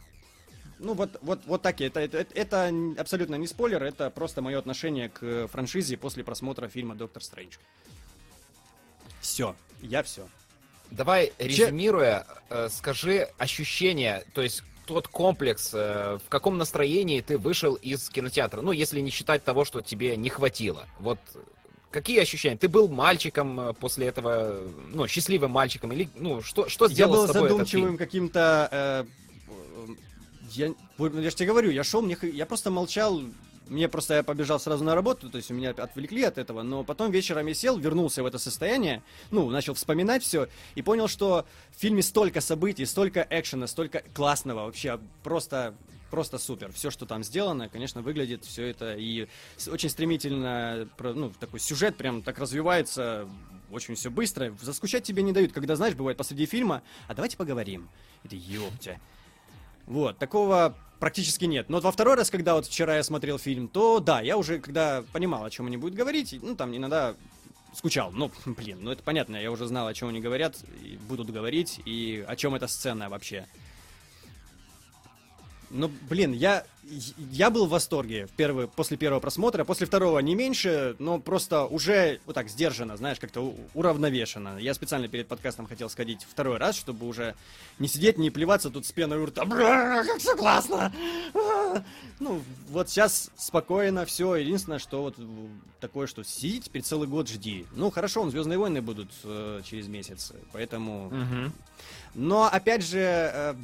ну вот, вот, вот такие. Это, это, это абсолютно не спойлер, это просто мое отношение к франшизе после просмотра фильма Доктор Стрэндж. Все, я все. Давай, резюмируя, э, скажи ощущения, то есть тот комплекс, э, в каком настроении ты вышел из кинотеатра? Ну, если не считать того, что тебе не хватило. Вот какие ощущения? Ты был мальчиком э, после этого, ну, счастливым мальчиком, или, ну, что, что сделал Я был с тобой задумчивым каким-то... Э, я, я же тебе говорю, я шел, мне, я просто молчал, мне просто я побежал сразу на работу, то есть меня отвлекли от этого, но потом вечером я сел, вернулся в это состояние, ну, начал вспоминать все и понял, что в фильме столько событий, столько экшена, столько классного, вообще просто просто супер. Все, что там сделано, конечно, выглядит все это и очень стремительно, ну, такой сюжет прям так развивается, очень все быстро. Заскучать тебе не дают, когда, знаешь, бывает посреди фильма, а давайте поговорим. Это ёптя. Вот, такого практически нет. Но вот во второй раз, когда вот вчера я смотрел фильм, то да, я уже, когда понимал, о чем они будут говорить, ну, там иногда скучал. Ну, блин, ну это понятно, я уже знал, о чем они говорят, и будут говорить, и о чем эта сцена вообще. Ну, блин, я, я был в восторге в первый, после первого просмотра, после второго не меньше, но просто уже вот так сдержанно, знаешь, как-то уравновешенно. Я специально перед подкастом хотел сходить второй раз, чтобы уже не сидеть, не плеваться тут с пеной у рта. Как все классно! Ну, вот сейчас спокойно все. Единственное, что вот такое, что сиди теперь целый год жди. Ну, хорошо, он Звездные войны будут э, через месяц, поэтому... Угу. Но, опять же, э,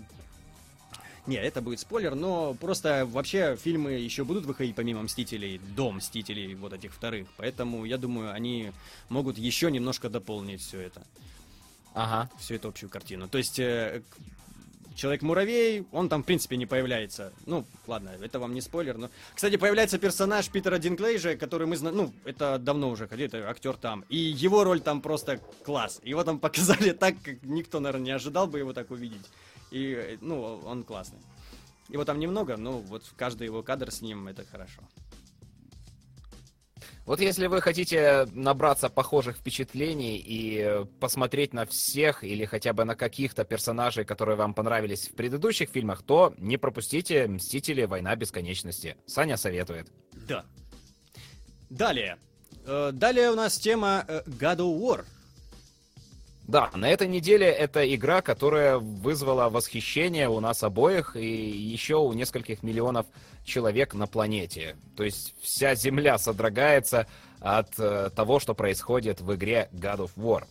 не, это будет спойлер, но просто вообще фильмы еще будут выходить помимо Мстителей, до Мстителей, вот этих вторых. Поэтому я думаю, они могут еще немножко дополнить все это. Ага. Всю эту общую картину. То есть э, Человек-муравей, он там, в принципе, не появляется. Ну, ладно, это вам не спойлер, но... Кстати, появляется персонаж Питера Динклейжа, который мы знаем... Ну, это давно уже ходит, это актер там. И его роль там просто класс. Его там показали так, как никто, наверное, не ожидал бы его так увидеть. И, ну, он классный. Его там немного, но вот каждый его кадр с ним это хорошо. Вот если вы хотите набраться похожих впечатлений и посмотреть на всех или хотя бы на каких-то персонажей, которые вам понравились в предыдущих фильмах, то не пропустите «Мстители. Война бесконечности». Саня советует. Да. Далее. Э, далее у нас тема э, God of War – да, на этой неделе это игра, которая вызвала восхищение у нас обоих и еще у нескольких миллионов человек на планете. То есть вся Земля содрогается от э, того, что происходит в игре God of War.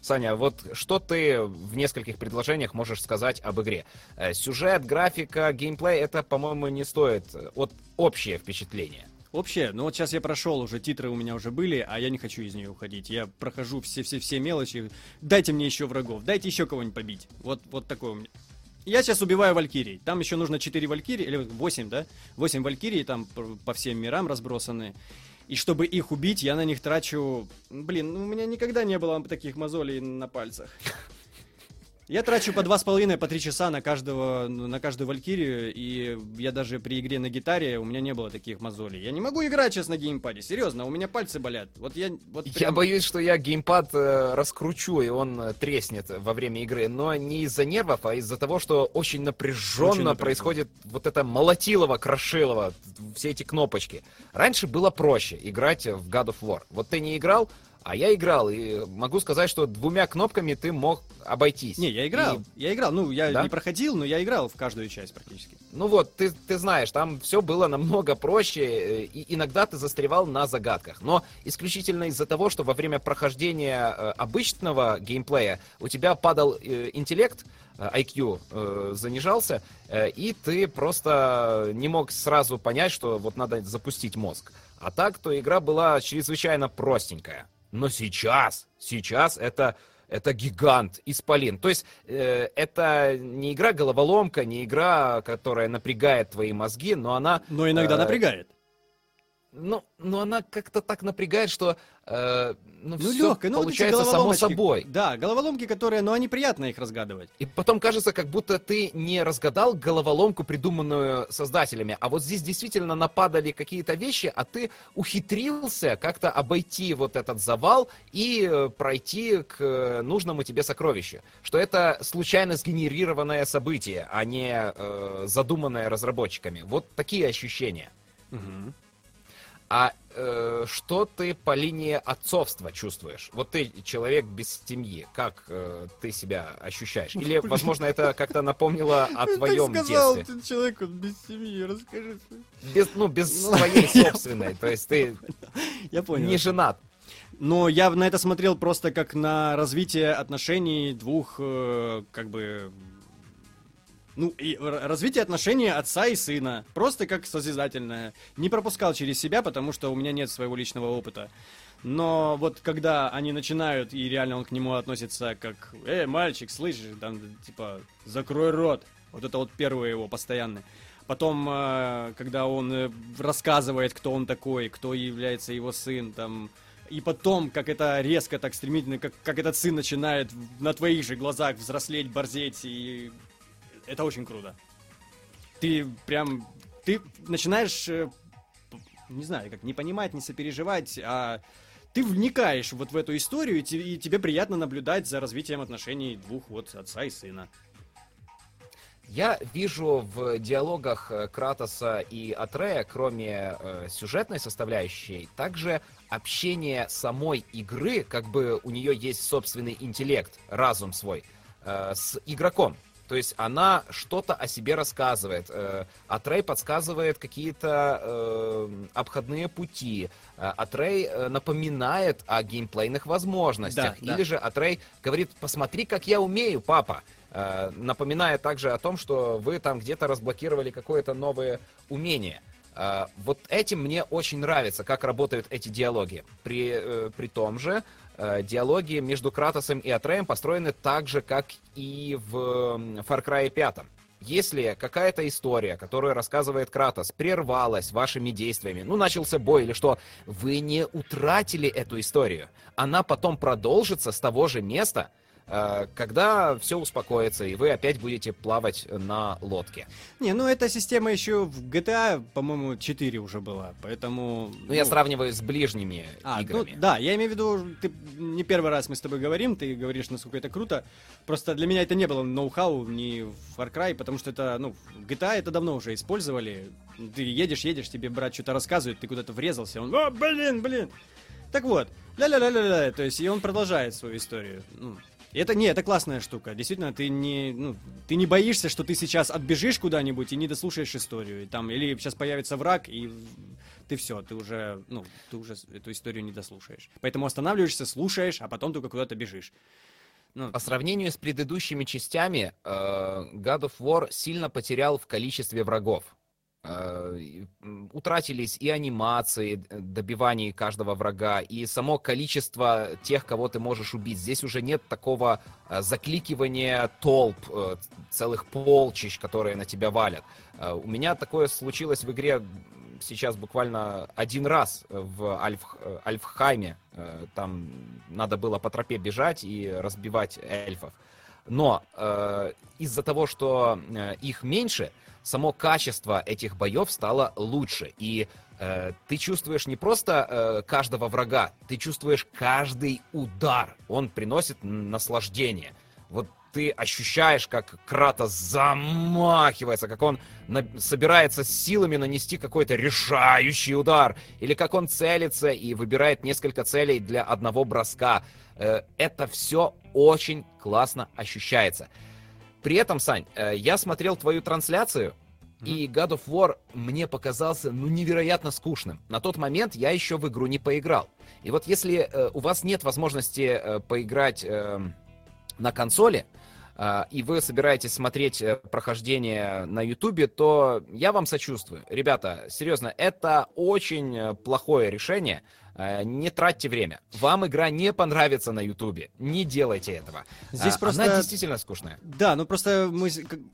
Саня, вот что ты в нескольких предложениях можешь сказать об игре? Э, сюжет, графика, геймплей, это, по-моему, не стоит. Вот общее впечатление. Общее, ну вот сейчас я прошел уже, титры у меня уже были, а я не хочу из нее уходить. Я прохожу все-все-все мелочи. Дайте мне еще врагов, дайте еще кого-нибудь побить. Вот, вот такое у меня. Я сейчас убиваю Валькирий. Там еще нужно 4 Валькирии, или 8, да? 8 Валькирий там по всем мирам разбросаны. И чтобы их убить, я на них трачу... Блин, ну у меня никогда не было таких мозолей на пальцах. Я трачу по два с половиной, по три часа на каждого, на каждую валькирию, и я даже при игре на гитаре у меня не было таких мозолей. Я не могу играть сейчас на геймпаде, серьезно, у меня пальцы болят. Вот я, вот прям... я боюсь, что я геймпад э, раскручу и он э, треснет во время игры, но не из-за нервов, а из-за того, что очень напряженно, очень напряженно происходит вот это молотилово, крошилово, все эти кнопочки. Раньше было проще играть в God of War. Вот ты не играл, а я играл, и могу сказать, что двумя кнопками ты мог обойтись. Не, я играл, и... я играл. Ну, я да? не проходил, но я играл в каждую часть практически. Ну вот, ты, ты знаешь, там все было намного проще, э, и иногда ты застревал на загадках. Но исключительно из-за того, что во время прохождения э, обычного геймплея у тебя падал э, интеллект, IQ э, занижался, э, и ты просто не мог сразу понять, что вот надо запустить мозг. А так, то игра была чрезвычайно простенькая. Но сейчас, сейчас это это гигант, исполин. То есть э, это не игра-головоломка, не игра, которая напрягает твои мозги, но она... Но иногда э, напрягает ну, ну она как-то так напрягает, что э, ну, ну все легкая, ну, получается вот само собой. Да, головоломки, которые, ну, они приятно их разгадывать. И потом кажется, как будто ты не разгадал головоломку, придуманную создателями, а вот здесь действительно нападали какие-то вещи, а ты ухитрился как-то обойти вот этот завал и э, пройти к э, нужному тебе сокровищу. Что это случайно сгенерированное событие, а не э, задуманное разработчиками. Вот такие ощущения. Угу. А э, что ты по линии отцовства чувствуешь? Вот ты человек без семьи, как э, ты себя ощущаешь? Или, возможно, это как-то напомнило о твоем детстве? сказал, ты человек без семьи, расскажи. Без, ну, без ну, своей собственной, то есть ты я понял. не женат. Но я на это смотрел просто как на развитие отношений двух, э, как бы, ну, и развитие отношений отца и сына. Просто как созидательное. Не пропускал через себя, потому что у меня нет своего личного опыта. Но вот когда они начинают, и реально он к нему относится как «Эй, мальчик, слышишь, там, типа, закрой рот». Вот это вот первое его постоянное. Потом, э, когда он э, рассказывает, кто он такой, кто является его сын, там, и потом, как это резко, так стремительно, как, как этот сын начинает на твоих же глазах взрослеть, борзеть и это очень круто. Ты прям, ты начинаешь, э, не знаю, как не понимать, не сопереживать, а ты вникаешь вот в эту историю, и тебе приятно наблюдать за развитием отношений двух вот отца и сына. Я вижу в диалогах э, Кратоса и Атрея, кроме э, сюжетной составляющей, также общение самой игры, как бы у нее есть собственный интеллект, разум свой, э, с игроком. То есть она что-то о себе рассказывает. Э, Атрей подсказывает какие-то э, обходные пути. Э, Атрей напоминает о геймплейных возможностях. Да, Или да. же Атрей говорит, посмотри, как я умею, папа. Напоминая также о том, что вы там где-то разблокировали какое-то новое умение. Вот этим мне очень нравится, как работают эти диалоги. При, при том же, диалоги между Кратосом и Атреем построены так же, как и в Far Cry 5. Если какая-то история, которую рассказывает Кратос, прервалась вашими действиями, ну, начался бой или что, вы не утратили эту историю. Она потом продолжится с того же места, Э, когда все успокоится, и вы опять будете плавать на лодке. Не, ну эта система еще в GTA, по-моему, 4 уже была, поэтому... Ну, ну я сравниваю с ближними а, ну играми. Ну, да, я имею в виду, ты не первый раз мы с тобой говорим, ты говоришь, насколько это круто. Просто для меня это не было ноу-хау ни в Far Cry, потому что это, ну, GTA это давно уже использовали. Ты едешь, едешь, тебе брат что-то рассказывает, ты куда-то врезался, он, о, блин, блин. Так вот, ля-ля-ля-ля-ля, то есть, и он продолжает свою историю. Ну, это не, это классная штука. Действительно, ты не, ну, ты не боишься, что ты сейчас отбежишь куда-нибудь и не дослушаешь историю. И там, или сейчас появится враг, и ты все, ты уже, ну, ты уже эту историю не дослушаешь. Поэтому останавливаешься, слушаешь, а потом только куда-то бежишь. Ну, По сравнению с предыдущими частями, э, God of War сильно потерял в количестве врагов. Э, утратились и анимации добиваний каждого врага, и само количество тех, кого ты можешь убить. Здесь уже нет такого э, закликивания толп, э, целых полчищ, которые на тебя валят. У меня такое случилось в игре сейчас буквально один раз в Альф, Альфхайме. Там надо было по тропе бежать и разбивать эльфов. Но э, из-за того, что э, их меньше, само качество этих боев стало лучше. И э, ты чувствуешь не просто э, каждого врага, ты чувствуешь каждый удар. Он приносит наслаждение. Вот ты ощущаешь, как Кратос замахивается, как он на... собирается силами нанести какой-то решающий удар, или как он целится и выбирает несколько целей для одного броска. Э, это все очень классно ощущается. При этом, Сань, э, я смотрел твою трансляцию, mm-hmm. и God of War мне показался, ну, невероятно скучным. На тот момент я еще в игру не поиграл. И вот если э, у вас нет возможности э, поиграть э, на консоли, а, и вы собираетесь смотреть э, прохождение на Ютубе, то я вам сочувствую. Ребята, серьезно, это очень э, плохое решение. Э, не тратьте время. Вам игра не понравится на Ютубе. Не делайте этого. Здесь А, просто... Она действительно скучная. Да, ну просто мы,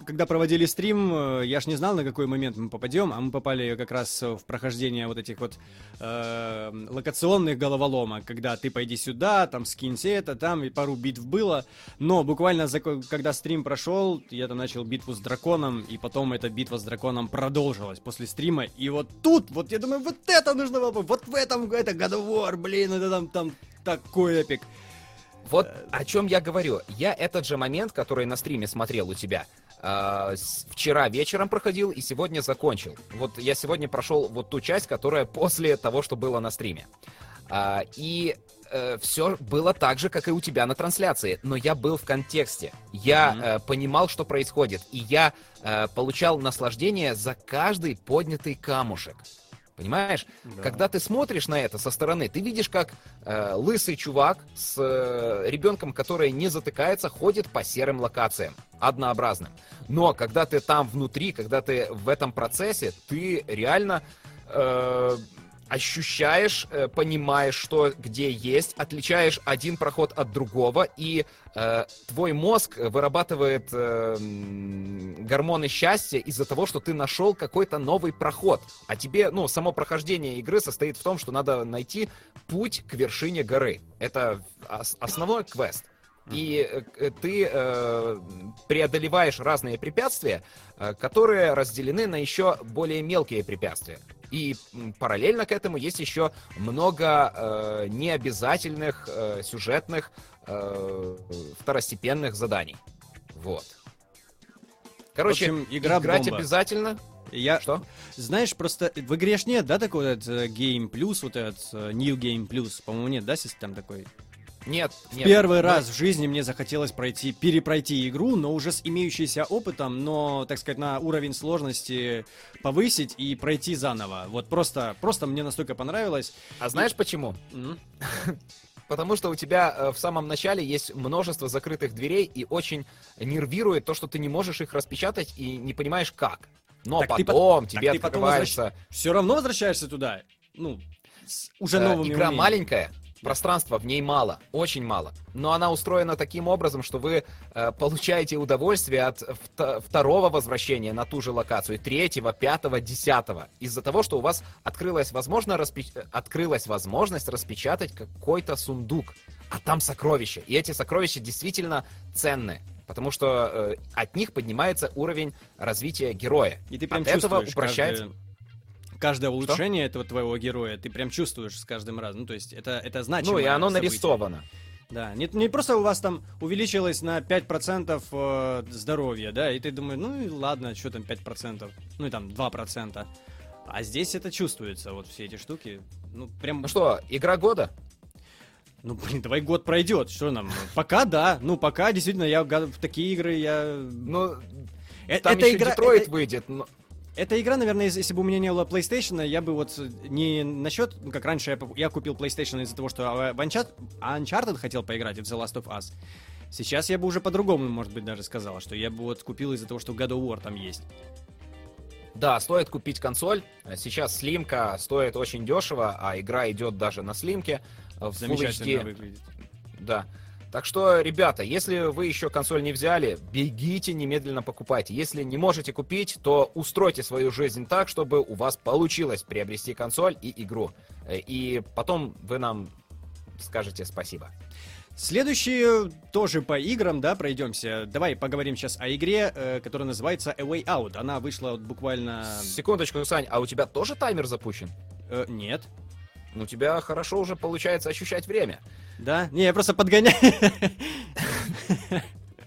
когда проводили стрим, э, я ж не знал, на какой момент мы попадем, а мы попали как раз в прохождение вот этих вот э, локационных головоломок, когда ты пойди сюда, там скинься это, там и пару битв было, но буквально за, ко- когда стрим прошел, я там начал битву с драконом, и потом эта битва с драконом продолжилась после стрима, и вот тут, вот я думаю, вот это нужно было, бы, вот в этом, это God of War, блин, это там, там такой эпик. Вот о чем я говорю. Я этот же момент, который на стриме смотрел у тебя, э, вчера вечером проходил и сегодня закончил. Вот я сегодня прошел вот ту часть, которая после того, что было на стриме. А, и все было так же, как и у тебя на трансляции, но я был в контексте. Я э, понимал, что происходит, и я э, получал наслаждение за каждый поднятый камушек. Понимаешь? Да. Когда ты смотришь на это со стороны, ты видишь, как э, лысый чувак с э, ребенком, который не затыкается, ходит по серым локациям, однообразным. Но когда ты там внутри, когда ты в этом процессе, ты реально э, ощущаешь, э, понимаешь, что где есть, отличаешь один проход от другого, и э, твой мозг вырабатывает э, гормоны счастья из-за того, что ты нашел какой-то новый проход. А тебе, ну, само прохождение игры состоит в том, что надо найти путь к вершине горы. Это ос- основной квест. И э, ты э, преодолеваешь разные препятствия, э, которые разделены на еще более мелкие препятствия. И параллельно к этому есть еще много э, необязательных э, сюжетных э, второстепенных заданий. Вот. Короче, В общем, игра играть бомба. обязательно. Я, Что? Знаешь, просто в игре ж нет, да, такой вот этот, Game Plus, вот этот э, New Game Plus, по-моему, нет, да, систем такой? Нет, В нет. Первый Ну, раз в жизни мне захотелось пройти, перепройти игру, но уже с имеющимся опытом, но, так сказать, на уровень сложности повысить и пройти заново. Вот просто, просто мне настолько понравилось. А знаешь почему? М. Потому что у тебя э, в самом начале есть множество закрытых дверей и очень нервирует то, что ты не можешь их распечатать и не понимаешь как. Но Так ты потом пот- тебе так ты потом открывается Все равно возвращаешься туда, ну, с уже э, новыми игра умениями. маленькая, пространства в ней мало, очень мало. Но она устроена таким образом, что вы э, получаете удовольствие от вто- второго возвращения на ту же локацию, третьего, пятого, десятого. Из-за того, что у вас открылась, возможно, распе- э, открылась возможность распечатать какой-то сундук. А там сокровища. И эти сокровища действительно ценные. Потому что э, от них поднимается уровень развития героя. И ты прям от этого упрощается. каждое, каждое улучшение этого твоего героя, ты прям чувствуешь с каждым разом. Ну, то есть это, это значимо. Ну и оно нарисовано. Да, не, не просто у вас там увеличилось на 5% э, здоровья, да, и ты думаешь, ну и ладно, что там 5%, ну и там 2%. А здесь это чувствуется, вот все эти штуки. Ну, прям, Ну что, игра года? ну, блин, давай год пройдет, что нам? Пока да, ну, пока действительно я в такие игры я... Ну, Э, там эта еще игра, Детройт это- выйдет. но- Эта игра, наверное, если, бы у меня не было PlayStation, я бы вот не насчет, ну, как раньше я, я купил PlayStation из-за того, что в Uncharted, Uncharted хотел поиграть в The Last of Us. Сейчас я бы уже по-другому, может быть, даже сказала, что я бы вот купил из-за того, что God of War там есть. Да, стоит купить консоль. Сейчас слимка стоит очень дешево, а игра идет даже на слимке. В Full Замечательно HD. выглядит. Да. Так что, ребята, если вы еще консоль не взяли, бегите немедленно покупайте. Если не можете купить, то устройте свою жизнь так, чтобы у вас получилось приобрести консоль и игру. Э, И потом вы нам скажете спасибо. Следующие тоже по играм, да, пройдемся. Давай поговорим сейчас о игре, э, которая называется A Way Out. Она вышла вот буквально... Секундочку, Сань, а у тебя тоже таймер запущен? э, нет. Ну, у тебя хорошо уже получается ощущать время. Да? Не, я просто подгоняю.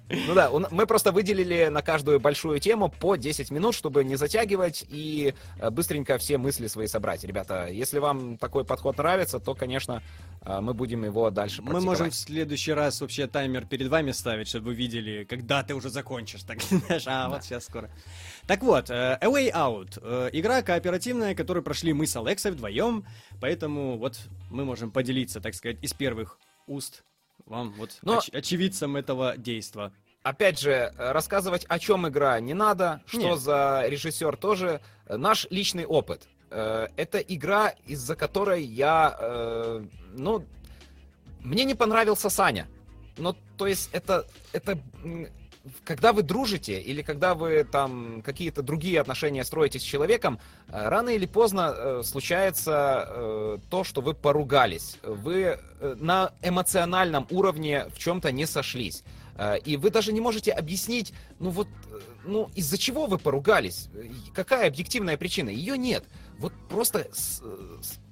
Ну да, мы просто выделили на каждую большую тему по 10 минут, чтобы не затягивать и э, быстренько все мысли свои собрать. Ребята, если вам такой подход нравится, то, конечно, мы будем его дальше Мы можем в следующий раз вообще таймер перед вами ставить, чтобы вы видели, когда ты уже закончишь. Так, знаешь, а вот сейчас скоро. Так вот, э, A Way Out. э, Игра кооперативная, которую прошли мы с Алексой вдвоем. Поэтому вот мы можем поделиться, так сказать, из первых уст вам, вот, Но- оч- очевидцам этого действа. опять же, рассказывать, о чем игра не надо, что Нет. за режиссер тоже. Наш личный опыт. Э, Это игра, из-за которой я, э, ну, мне не понравился Саня. Ну, то есть это, это когда вы дружите или когда вы там какие-то другие отношения строите с человеком, э, рано или поздно случается то, что вы поругались. Вы на эмоциональном уровне в чем-то не сошлись. И вы даже не можете объяснить, ну вот, ну из-за чего вы поругались, какая объективная причина. Ее нет. Вот просто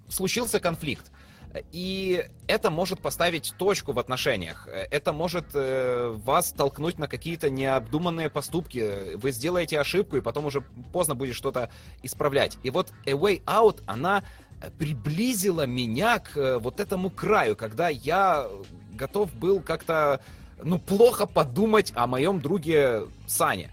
случился конфликт. И это может поставить точку в отношениях. Это может э, вас толкнуть на какие-то необдуманные поступки. Вы сделаете ошибку, и потом уже поздно будет что-то исправлять. И вот A Way Out, она приблизила меня к э, вот этому краю, когда я готов был как-то, ну, плохо подумать о моем друге Сане.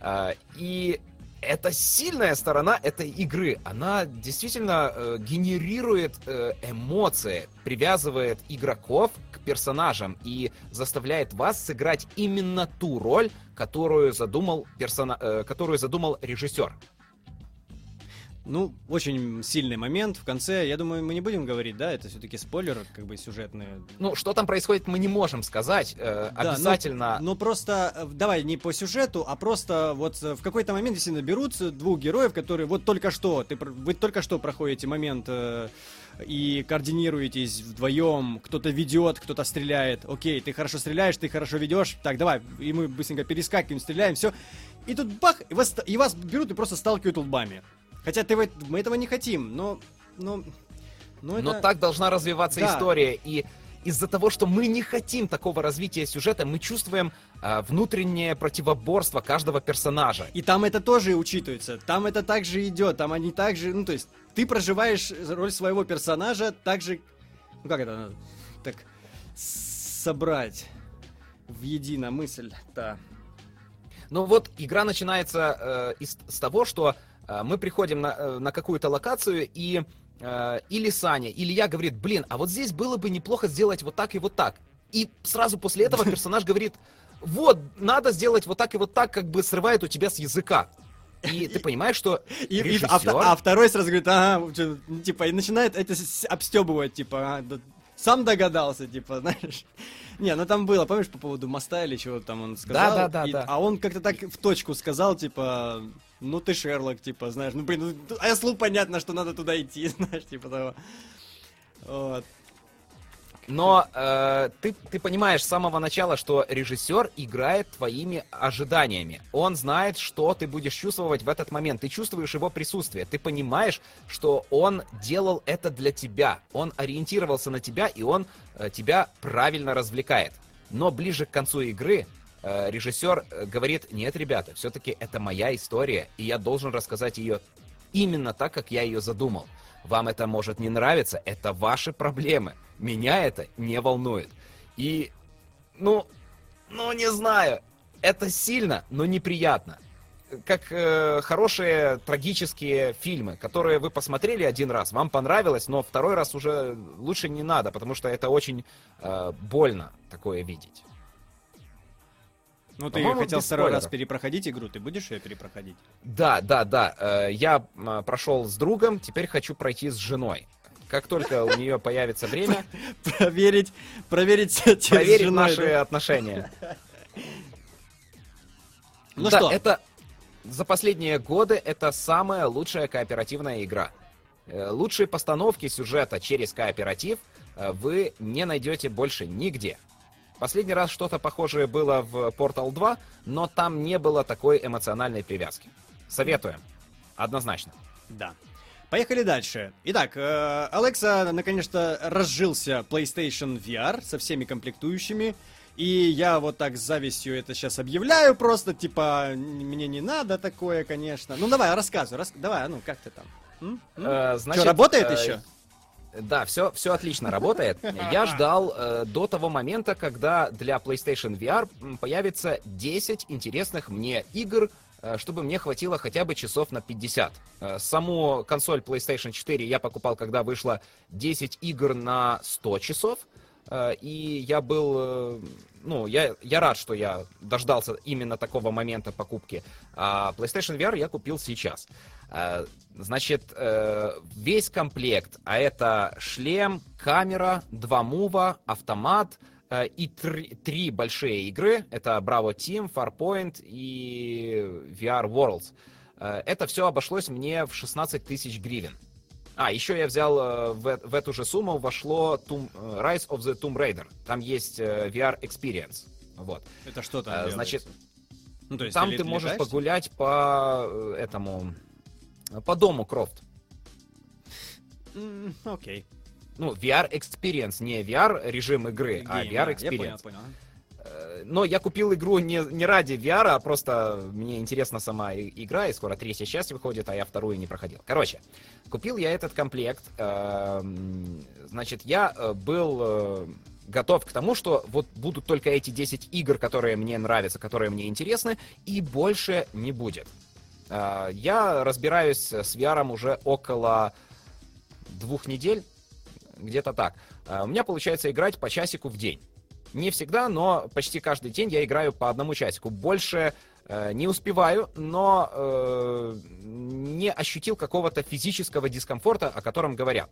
Э, И это сильная сторона этой игры. Она действительно э, генерирует э, эмоции, привязывает игроков к персонажам и заставляет вас сыграть именно ту роль, которую задумал, персона... э, которую задумал режиссер. Ну, очень сильный момент в конце. Я думаю, мы не будем говорить, да, это все-таки спойлер, как бы сюжетный. Ну, что там происходит, мы не можем сказать. Э, Да, ну, обязательно. Ну просто, э, давай не по сюжету, а просто вот э, в какой-то момент берут э, двух героев, которые вот только что, ты, вы только что проходите момент э, и координируетесь вдвоем, кто-то ведет, кто-то стреляет. Окей, ты хорошо стреляешь, ты хорошо ведешь. Так, давай, и мы быстренько перескакиваем, стреляем, все. И тут бах, и вас, и вас берут и просто сталкивают лбами. Хотя ты, мы этого не хотим, но... но но это... Но так должна развиваться Да. история. И из-за того, что мы не хотим такого развития сюжета, мы чувствуем а, внутреннее противоборство каждого персонажа. И там это тоже учитывается. Там это также идет. Там они также, ну то есть, ты проживаешь роль своего персонажа так же, ну как это, надо так собрать в едино мысль, да. Ну вот игра начинается э, из- с того, что э, мы приходим на, э, на какую-то локацию и э, или Саня, или я говорит, блин, а вот здесь было бы неплохо сделать вот так и вот так. И сразу после этого персонаж говорит, вот, надо сделать вот так и вот так, как бы срывает у тебя с языка. И ты понимаешь, что И, и- а, режиссер... вто- а второй сразу говорит, ага, ну, типа, и начинает это обстебывать, типа, а, да, сам догадался, типа, знаешь. Не, ну там было, помнишь, по поводу моста или чего там он сказал? Да, да, да, И- да. А он как-то так в точку сказал, типа, ну ты Шерлок, типа, знаешь, ну блин, ну, а слу понятно, что надо туда идти, знаешь, типа того. Вот. Но э, ты, ты понимаешь с самого начала, что режиссер играет твоими ожиданиями. Он знает, что ты будешь чувствовать в этот момент. Ты чувствуешь его присутствие. Ты понимаешь, что он делал это для тебя. Он ориентировался на тебя, и он э, тебя правильно развлекает. Но ближе к концу игры режиссер э, говорит, нет, ребята, все-таки это моя история, и я должен рассказать ее именно так, как я ее задумал. Вам это может не нравиться, это ваши проблемы. Меня это не волнует. И, ну, ну не знаю, это сильно, но неприятно. Как э, хорошие трагические фильмы, которые вы посмотрели один раз, вам понравилось, но второй раз уже лучше не надо, потому что это очень э, больно такое видеть. Ну ты хотел второй раз перепроходить игру, ты будешь ее перепроходить? Да, да, да. э, Я м, прошел с другом, теперь хочу пройти с женой. Как только у нее появится время, Проверить, проверить проверить наши отношения. Ну да, что? это за последние годы это самая лучшая кооперативная игра. Э, Лучшие постановки сюжета через кооператив э, вы не найдете больше нигде. Последний раз что-то похожее было в Portal 2, но там не было такой эмоциональной привязки. Советуем. Однозначно. Да. Поехали дальше. Итак, э, Алекса наконец-то разжился PlayStation VR со всеми комплектующими. И я вот так с завистью это сейчас объявляю просто, типа, мне не надо такое, конечно. Ну давай, рассказывай, рас... давай, а ну как ты там? М? М? Э, Что, значит, работает э, еще? Да, все, все отлично работает. Я ждал э, до того момента, когда для PlayStation VR появится 10 интересных мне игр, э, чтобы мне хватило хотя бы часов на 50. Э, саму консоль PlayStation 4 я покупал, когда вышло 10 игр на 100 часов. Э, и я был, э, ну, я, я рад, что я дождался именно такого момента покупки. А PlayStation VR я купил сейчас. Э, значит, весь комплект, а это шлем, камера, два мува, автомат и три, три большие игры. Это Bravo Team, Farpoint и VR Worlds. Это все обошлось мне в 16 тысяч гривен. А, еще я взял в, в эту же сумму вошло Tomb, Rise of the Tomb Raider. Там есть VR Experience. Вот. Это что там? Значит, ну, то есть там ты, ты можешь погулять по этому по дому Крофт. Окей. Mm, okay. Ну, VR Experience, не VR режим игры, Game, а VR Experience. Я понял, понял. Э, но я купил игру не, не ради VR, а просто мне интересна сама игра, и скоро третья часть выходит, а я вторую не проходил. Короче, купил я этот комплект. Эм, значит, я э, был э, готов к тому, что вот будут только эти 10 игр, которые мне нравятся, которые мне интересны, и больше не будет. Я разбираюсь с VR уже около двух недель, где-то так. У меня получается играть по часику в день. Не всегда, но почти каждый день я играю по одному часику. Больше Э, не успеваю, но э, не ощутил какого-то физического дискомфорта, о котором говорят.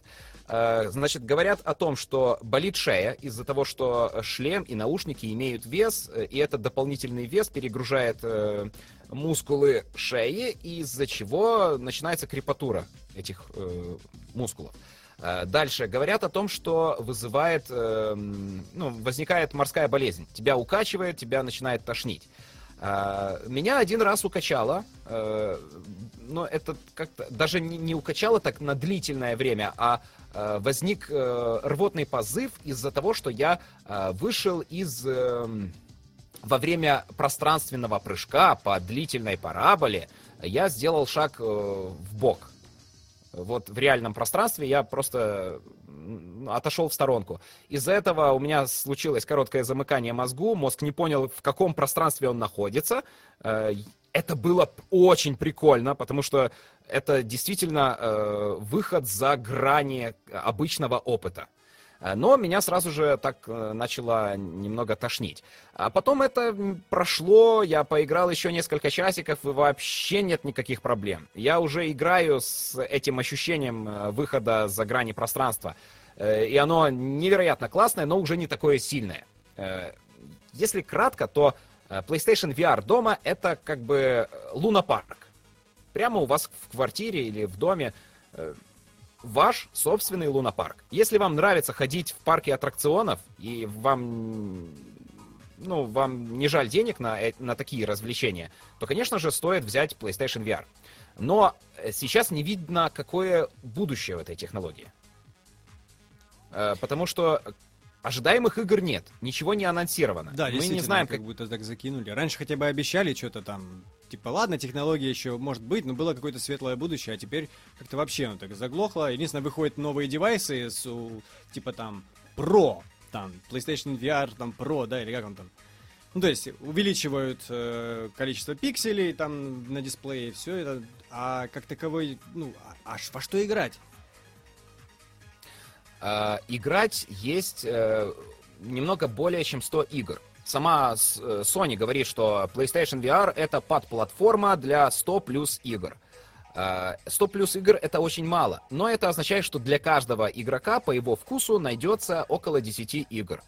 Э, значит, говорят о том, что болит шея из-за того, что шлем и наушники имеют вес, и этот дополнительный вес перегружает э, мускулы шеи, из-за чего начинается крепатура этих э, мускулов. Э, дальше говорят о том, что вызывает, э, ну, возникает морская болезнь. Тебя укачивает, тебя начинает тошнить. А, меня один раз укачало, э, но это как-то даже не укачало так на длительное время, а э, возник э, рвотный позыв из-за того, что я вышел из эм, во время пространственного прыжка по длительной параболе, я сделал шаг в бок. Вот в реальном пространстве я просто отошел в сторонку. Из-за этого у меня случилось короткое замыкание мозгу, мозг не понял, в каком пространстве он находится. Э, это было очень прикольно, потому что это действительно э, выход за грани обычного опыта. Э, но меня сразу же так начало немного тошнить. А потом это прошло, я поиграл еще несколько часиков, и вообще нет никаких проблем. Я уже играю с этим ощущением выхода за грани пространства. Э, и оно невероятно классное, но уже не такое сильное. Э, если кратко, то э, PlayStation VR дома — это как бы лунопарк. Прямо у вас в квартире или в доме ваш собственный лунопарк. Если вам нравится ходить в парке аттракционов, и вам, ну, вам не жаль денег на, на такие развлечения, то, конечно же, стоит взять PlayStation VR. Но сейчас не видно, какое будущее в этой технологии. Э, потому что ожидаемых игр нет, ничего не анонсировано. Да, мы не знаем, как... как будто так закинули. Раньше хотя бы обещали что-то там, типа, ладно, технология еще может быть, но было какое-то светлое будущее, а теперь как-то вообще ну, так заглохло. Единственное, выходят новые девайсы с, типа там, Pro, там, PlayStation VR, там, Pro, да, или как он там. Ну, то есть, увеличивают э, количество пикселей там на дисплее, все это, а как таковой, ну, а, а во что играть? Э, играть есть э, немного более чем 100 игр. Сама э, Sony говорит, что PlayStation VR это подплатформа для 100 плюс игр. 100 плюс игр это очень мало, но это означает, что для каждого игрока по его вкусу найдется около 10 игр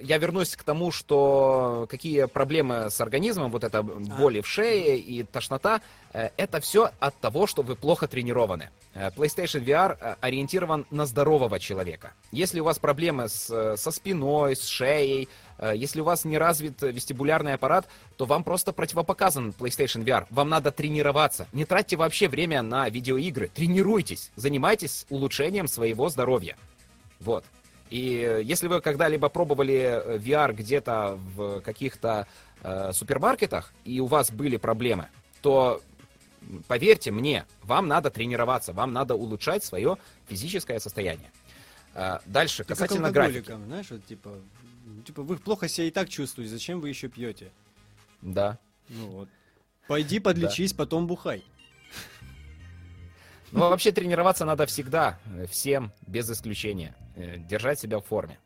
я вернусь к тому, что какие проблемы с организмом, вот это боли в шее и тошнота, э, это все от того, что вы плохо тренированы. Э, PlayStation VR э, ориентирован на здорового человека. Если у вас проблемы с, со спиной, с шеей, если у вас не развит вестибулярный аппарат, то вам просто противопоказан PlayStation VR. Вам надо тренироваться. Не тратьте вообще время на видеоигры. Тренируйтесь. Занимайтесь улучшением своего здоровья. Вот. И если вы когда-либо пробовали э, VR где-то в каких-то э, супермаркетах, и у вас были проблемы, то поверьте мне, вам надо тренироваться, вам надо улучшать свое физическое состояние. Э, дальше, Ты касательно графики. Знаешь, вот, типа, типа, вы плохо себя и так чувствуете, зачем вы еще пьете? Да. Ну вот. Пойди подлечись, да. потом бухай. Ну, вообще тренироваться надо всегда, всем, без исключения. э, держать себя в форме.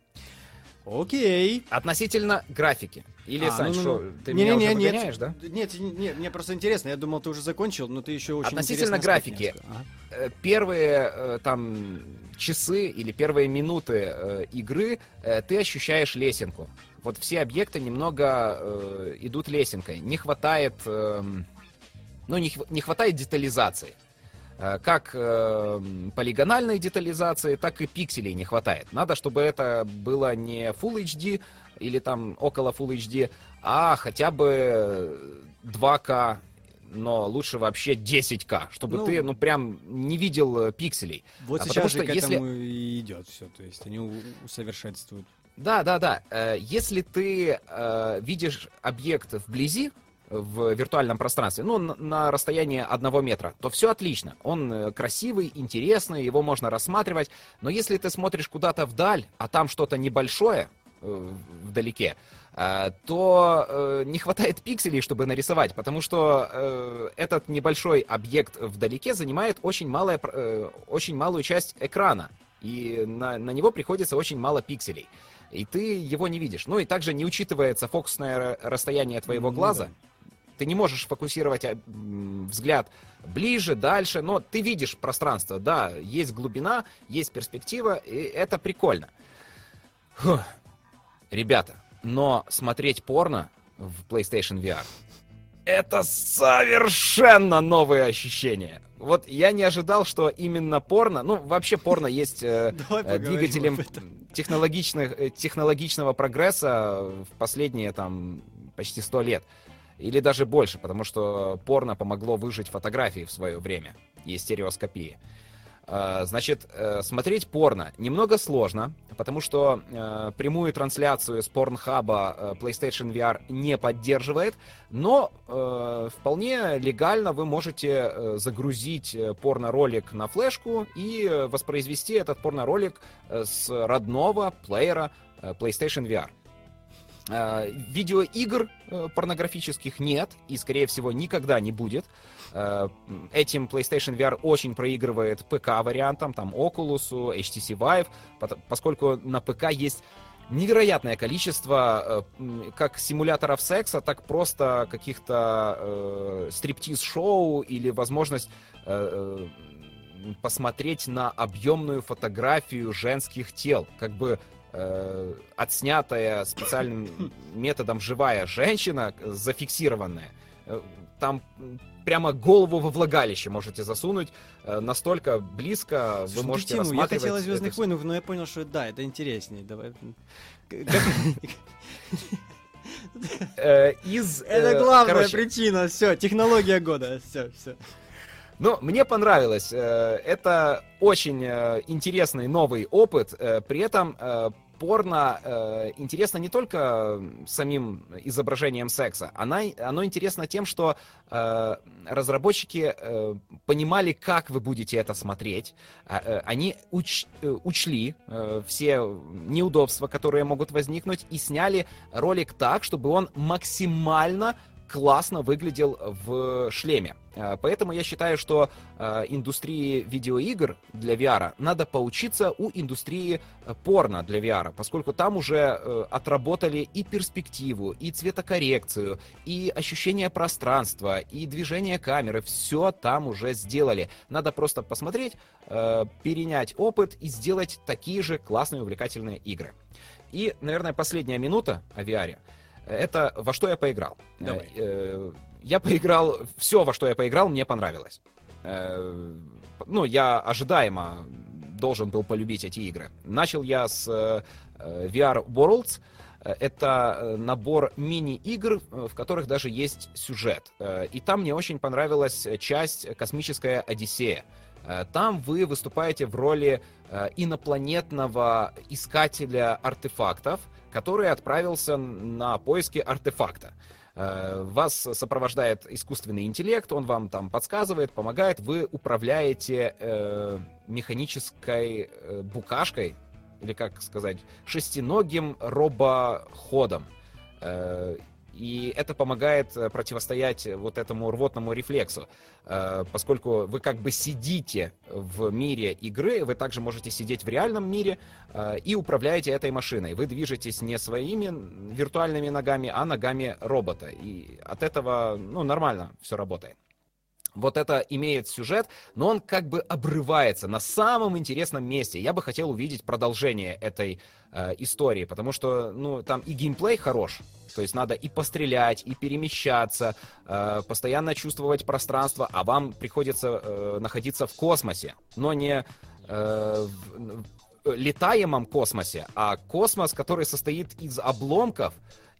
Окей. Относительно графики. Или, А, Сань, ну, ну, что, ну. ты Не, меня не, уже нет. выгоняешь, да? Нет, нет, мне просто интересно. Я думал, ты уже закончил, но ты еще очень Относительно графики. Ага. Э, Первые э, там часы или первые минуты э, игры э, ты ощущаешь лесенку. Вот все объекты немного э, идут лесенкой. Не хватает, эм, ну не, не хватает детализации. Э, Как э, полигональной детализации, так и пикселей не хватает. Надо, чтобы это было не Full HD или там около Full HD, а хотя бы 2К, но лучше вообще 10К, чтобы Ну, ты, ну, прям не видел э, пикселей. Вот А сейчас же к если- этому и идет все. То есть они усовершенствуют. Да, да, да. Э, Если ты э, видишь объект вблизи, в виртуальном пространстве, ну, на, расстоянии одного метра, то все отлично. Он э, красивый, интересный, его можно рассматривать. Но если ты смотришь куда-то вдаль, а там что-то небольшое э, вдалеке, э, то не хватает пикселей, чтобы нарисовать, потому что этот небольшой объект вдалеке занимает очень, малое, очень малую часть экрана, и на, на него приходится очень мало пикселей. И ты его не видишь. Ну и также не учитывается фокусное ра- расстояние твоего Ну глаза. да. Ты не можешь фокусировать а, взгляд ближе, дальше, но ты видишь пространство. Да, есть глубина, есть перспектива, и это прикольно. Фух. Ребята, но смотреть порно в PlayStation VR это совершенно новые ощущения. Вот я не ожидал, что именно порно, ну вообще порно есть э, э, двигателем технологичных, э, технологичного прогресса в последние там почти сто лет. Или даже больше, потому что порно помогло выжить фотографии в свое время и стереоскопии. Э, Значит, э, смотреть порно немного сложно, потому что э, прямую трансляцию с порнхаба э, PlayStation VR не поддерживает, но вполне легально вы можете загрузить порно-ролик на флешку и воспроизвести этот порно-ролик с родного плеера PlayStation VR. Э, Видеоигр э, порнографических нет и, скорее всего, никогда не будет. Э, Этим PlayStation VR очень проигрывает ПК-вариантам, там, Oculus, HTC Vive, поскольку на ПК есть невероятное количество как симуляторов секса, так просто каких-то э, стриптиз-шоу или возможность э, посмотреть на объемную фотографию женских тел, как бы э, отснятая специальным методом живая женщина, э, зафиксированная. Э, Там прямо голову во влагалище можете засунуть, настолько близко Слушай, вы ну, можете тему, я рассматривать. хотел о это Звездных войнах, но я понял, что да, это интереснее. Давай. Из, Это главная короче, причина. Все, технология года. Все, все. Ну, мне понравилось. Это очень интересный новый опыт. При этом порно э, интересно не только самим изображением секса. Она, оно интересно тем, что э, разработчики э, понимали, как вы будете это смотреть. А, э, Они уч- э, учли э, все неудобства, которые могут возникнуть, и сняли ролик так, чтобы он максимально классно выглядел в шлеме. Э, Поэтому я считаю, что э, индустрии видеоигр для VR надо поучиться у индустрии э, порно для VR, поскольку там уже э, отработали и перспективу, и цветокоррекцию, и ощущение пространства, и движение камеры. Все там уже сделали. Надо просто посмотреть, э, перенять опыт и сделать такие же классные увлекательные игры. И, наверное, последняя минута о VR. Это во что я поиграл. Давай. Я поиграл, все, во что я поиграл, мне понравилось. Э, Ну, я ожидаемо должен был полюбить эти игры. Начал я с э, э, VR Worlds. Это набор мини-игр, в которых даже есть сюжет. И там мне очень понравилась часть «Космическая Одиссея». Там вы выступаете в роли инопланетного искателя артефактов, который отправился на поиски артефакта. Э, Вас сопровождает искусственный интеллект, он вам там подсказывает, помогает, вы управляете э, механической э, букашкой, или как сказать, шестиногим робоходом. Э, И это помогает э, противостоять вот этому рвотному рефлексу. Э, поскольку вы как бы сидите в мире игры, вы также можете сидеть в реальном мире э, и управляете этой машиной. Вы движетесь не своими виртуальными ногами, а ногами робота. И от этого, ну, нормально все работает вот это имеет сюжет, но он как бы обрывается на самом интересном месте. Я бы хотел увидеть продолжение этой э, истории, потому что, ну, там и геймплей хорош, то есть надо и пострелять, и перемещаться, э, постоянно чувствовать пространство, а вам приходится э, находиться в космосе, но не э, в летаемом космосе, а космос, который состоит из обломков,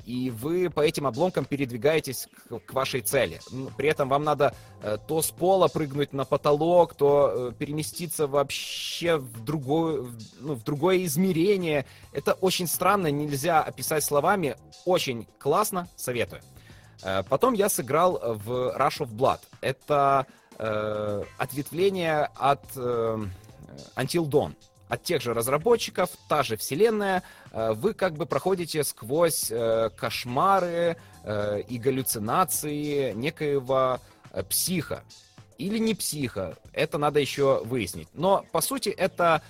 и вы по этим обломкам передвигаетесь к, к вашей цели. При этом вам надо э, то с пола прыгнуть на потолок, то э, переместиться вообще в другое, ну, в другое измерение. Это очень странно, нельзя описать словами. Очень классно, советую. Э, потом я сыграл в Rush of Blood. Это э, ответвление от э, Until Dawn от тех же разработчиков, та же вселенная, э, вы как бы проходите сквозь э, кошмары э, и галлюцинации некоего психа. Или не психа, это надо еще выяснить. Но, по сути, это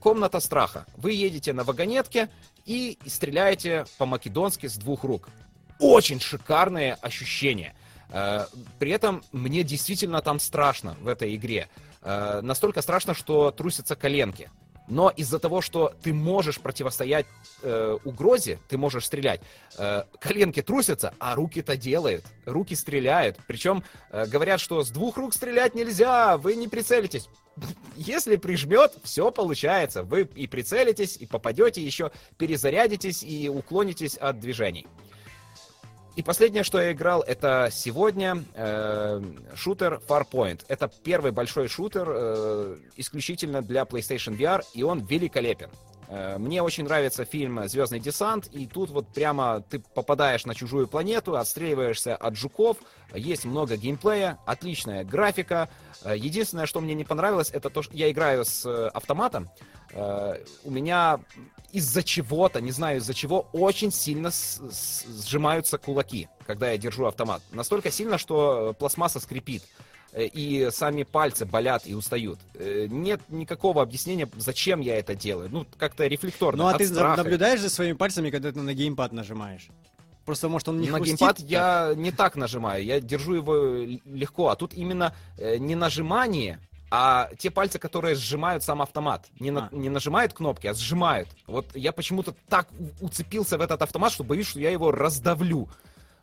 комната страха. Вы едете на вагонетке и стреляете по-македонски с двух рук. Очень шикарные ощущения. При этом мне действительно там страшно в этой игре. Э, настолько страшно, что трусятся коленки. Но из-за того, что ты можешь противостоять э, угрозе, ты можешь стрелять, э, коленки трусятся, а руки-то делают. Руки стреляют. Причем э, говорят, что с двух рук стрелять нельзя, вы не прицелитесь. Если прижмет, все получается. Вы и прицелитесь, и попадете, еще перезарядитесь и уклонитесь от движений. И последнее, что я играл, это сегодня э, шутер Farpoint. Это первый большой шутер э, исключительно для PlayStation VR, и он великолепен. Э, мне очень нравится фильм «Звездный десант», и тут вот прямо ты попадаешь на чужую планету, отстреливаешься от жуков, есть много геймплея, отличная графика. Э, единственное, что мне не понравилось, это то, что я играю с э, автоматом, у меня из-за чего-то, не знаю из-за чего, очень сильно сжимаются кулаки, когда я держу автомат. Настолько сильно, что пластмасса скрипит. Э, и сами пальцы болят и устают. Э, нет никакого объяснения, зачем я это делаю. Ну, как-то рефлекторно. Ну, а ты страха. наблюдаешь за своими пальцами, когда ты на геймпад нажимаешь? Просто, может, он не На хрустит, геймпад так? я не так нажимаю, я держу его легко. А тут именно э, не нажимание, а те пальцы, которые сжимают сам автомат, не, на, а. не нажимают кнопки, а сжимают. Вот я почему-то так уцепился в этот автомат, что боюсь, что я его раздавлю.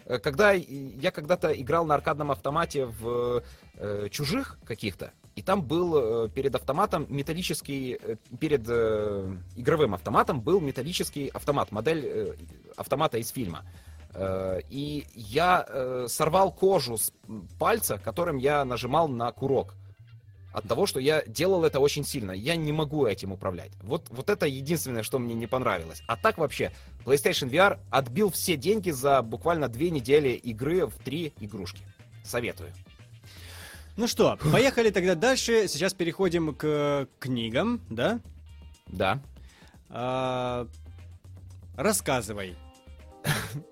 Э, когда я когда-то играл на аркадном автомате в э, чужих каких-то, и там был э, перед автоматом металлический, э, перед э, игровым автоматом был металлический автомат, модель э, автомата из фильма. Э, и я э, сорвал кожу с пальца, которым я нажимал на курок от того, что я делал это очень сильно. Я не могу этим управлять. Вот, вот это единственное, что мне не понравилось. А так вообще, PlayStation VR отбил все деньги за буквально две недели игры в три игрушки. Советую. Ну что, поехали тогда дальше. Сейчас переходим к книгам, да? Да. А, рассказывай.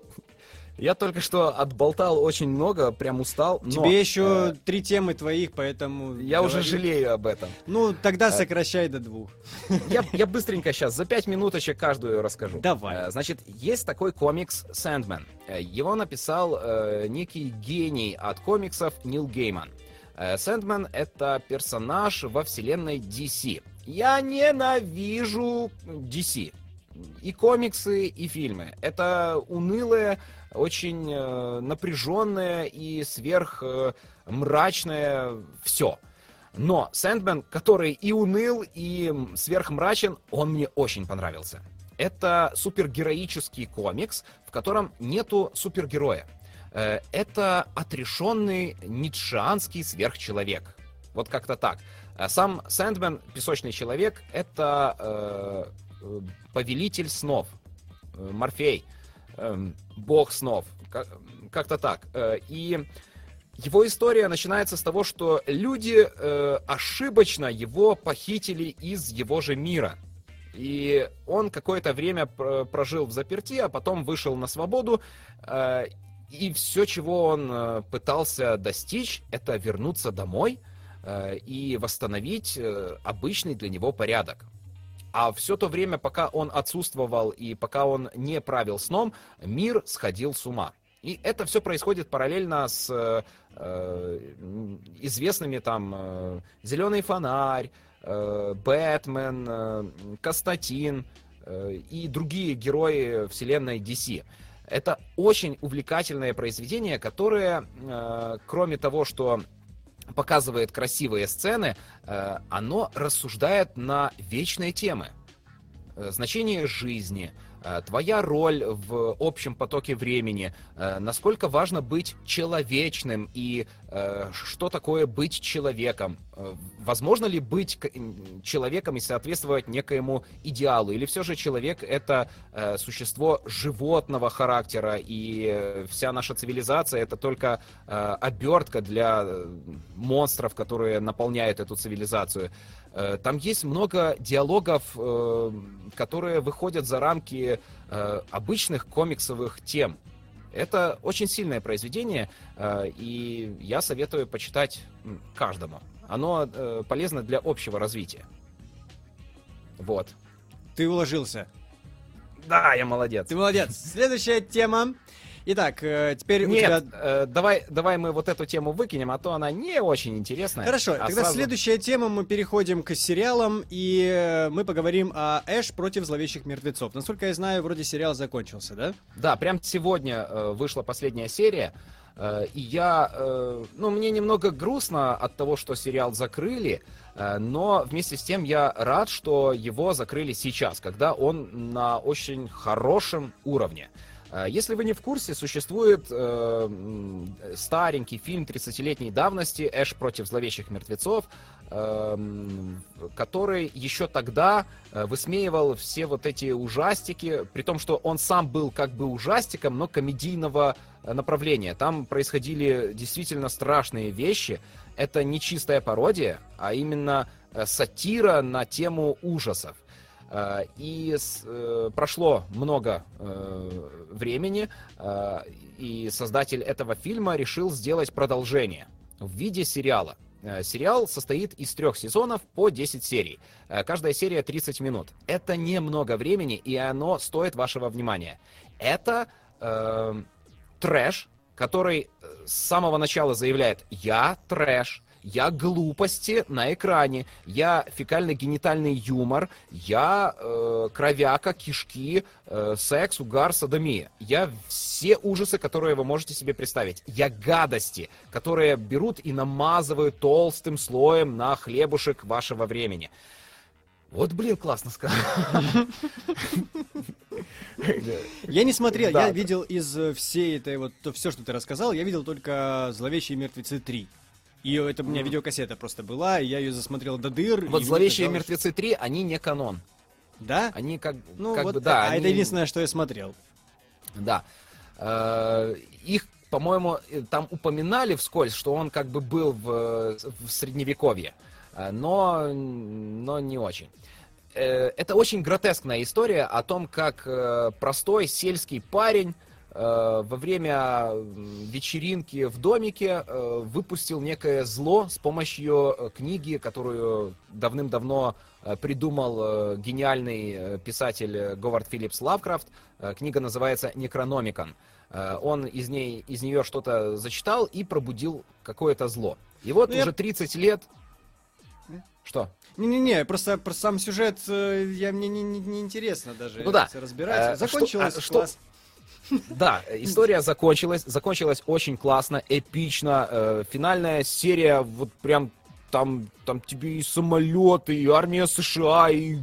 Я только что отболтал очень много, прям устал. Но, Тебе еще э, три темы твоих, поэтому... Я говори. уже жалею об этом. Ну, тогда э, сокращай до двух. Я, я быстренько сейчас, за пять минуточек каждую расскажу. Давай. Э, значит, есть такой комикс Sandman. Э, его написал э, некий гений от комиксов Нил Гейман. Сэндмен — это персонаж во вселенной DC. Я ненавижу DC. И комиксы, и фильмы. Это унылые очень э, напряженное и сверх э, мрачное все. Но Сэндмен, который и уныл, и сверхмрачен, он мне очень понравился. Это супергероический комикс, в котором нету супергероя. Э, это отрешенный ницшеанский сверхчеловек. Вот как-то так. Э, сам Сэндмен, песочный человек, это э, э повелитель снов, э, Морфей эм, бог снов. Как-то так. Э, и его история начинается с того, что люди э, ошибочно его похитили из его же мира. И он какое-то время прожил в заперти, а потом вышел на свободу. Э, и все, чего он пытался достичь, это вернуться домой и восстановить обычный для него порядок. А все то время, пока он отсутствовал и пока он не правил сном, мир сходил с ума. И это все происходит параллельно с э, известными там э, Зеленый фонарь, э, Бэтмен, э, Константин э, и другие герои вселенной DC. Это очень увлекательное произведение, которое, э, кроме того, что показывает красивые сцены, э, оно рассуждает на вечные темы. Э, значение жизни, Э, твоя роль в общем потоке времени, насколько важно быть человечным и что такое быть человеком. Возможно ли быть человеком и соответствовать некоему идеалу? Или все же человек — это существо животного характера, и вся наша цивилизация — это только обертка для монстров, которые наполняют эту цивилизацию? Э, там есть много диалогов, э, которые выходят за рамки э, обычных комиксовых тем. Это очень сильное произведение, и я советую почитать каждому. Оно полезно для общего развития. Вот. Ты уложился. Да, я молодец. Ты молодец. Следующая тема. Итак, э, теперь Нет, у тебя... э, давай, давай мы вот эту тему выкинем, а то она не очень интересная. Хорошо, а тогда сразу... следующая тема, мы переходим к сериалам, и э, мы поговорим о Эш против зловещих мертвецов. Насколько я знаю, вроде сериал закончился, да? Да, прям сегодня э, вышла последняя серия. И я, ну, мне немного грустно от того, что сериал закрыли, но вместе с тем я рад, что его закрыли сейчас, когда он на очень хорошем уровне. А, если вы не в курсе, существует э, старенький фильм 30-летней давности «Эш против зловещих мертвецов», э, который еще тогда э, высмеивал все вот эти ужастики, при том, что он сам был как бы ужастиком, но комедийного э, направления. Там происходили действительно страшные вещи. Это не чистая пародия, а именно э, сатира на тему ужасов. Э, и э, прошло много э, времени, и создатель этого фильма решил сделать продолжение в виде сериала. Сериал состоит из трех сезонов по 10 серий. Каждая серия 30 минут. Это немного времени, и оно стоит вашего внимания. Это э, трэш, который с самого начала заявляет «Я трэш», я глупости на экране, я фекально-генитальный юмор, я э, кровяка, кишки, э, секс, угар, садомия. Я все ужасы, которые вы можете себе представить. Я гадости, которые берут и намазывают толстым слоем на хлебушек вашего времени. Вот, блин, классно сказал. Я не смотрел, я видел из всей этой вот, все, что ты рассказал, я видел только «Зловещие мертвецы 3». И это у меня видеокассета просто была, и я ее засмотрел до дыр. Вот «Зловещие казалось... мертвецы 3», они не канон. Да? Они как, ну, как вот, бы, да. А они... это единственное, что я смотрел. Да. Э, их, по-моему, э, там упоминали вскользь, что он как бы был в, в средневековье, э, но, но не очень. Это очень гротескная история о том, как простой сельский парень во время вечеринки в домике э, выпустил некое зло с помощью э, книги, которую давным-давно придумал гениальный писатель Говард Филлипс Лавкрафт. Книга называется «Некрономикон». Он из, ней, из нее что-то зачитал и пробудил какое-то зло. И вот ну, уже 30 лет... Что? Не-не-не, просто, просто сам сюжет я, мне не, не, не интересно даже ну, да. разбирать. Закончилось, что, класс. Что, да, история закончилась, закончилась очень классно, эпично. Э, финальная серия, вот прям там, там тебе и самолеты, и армия США, и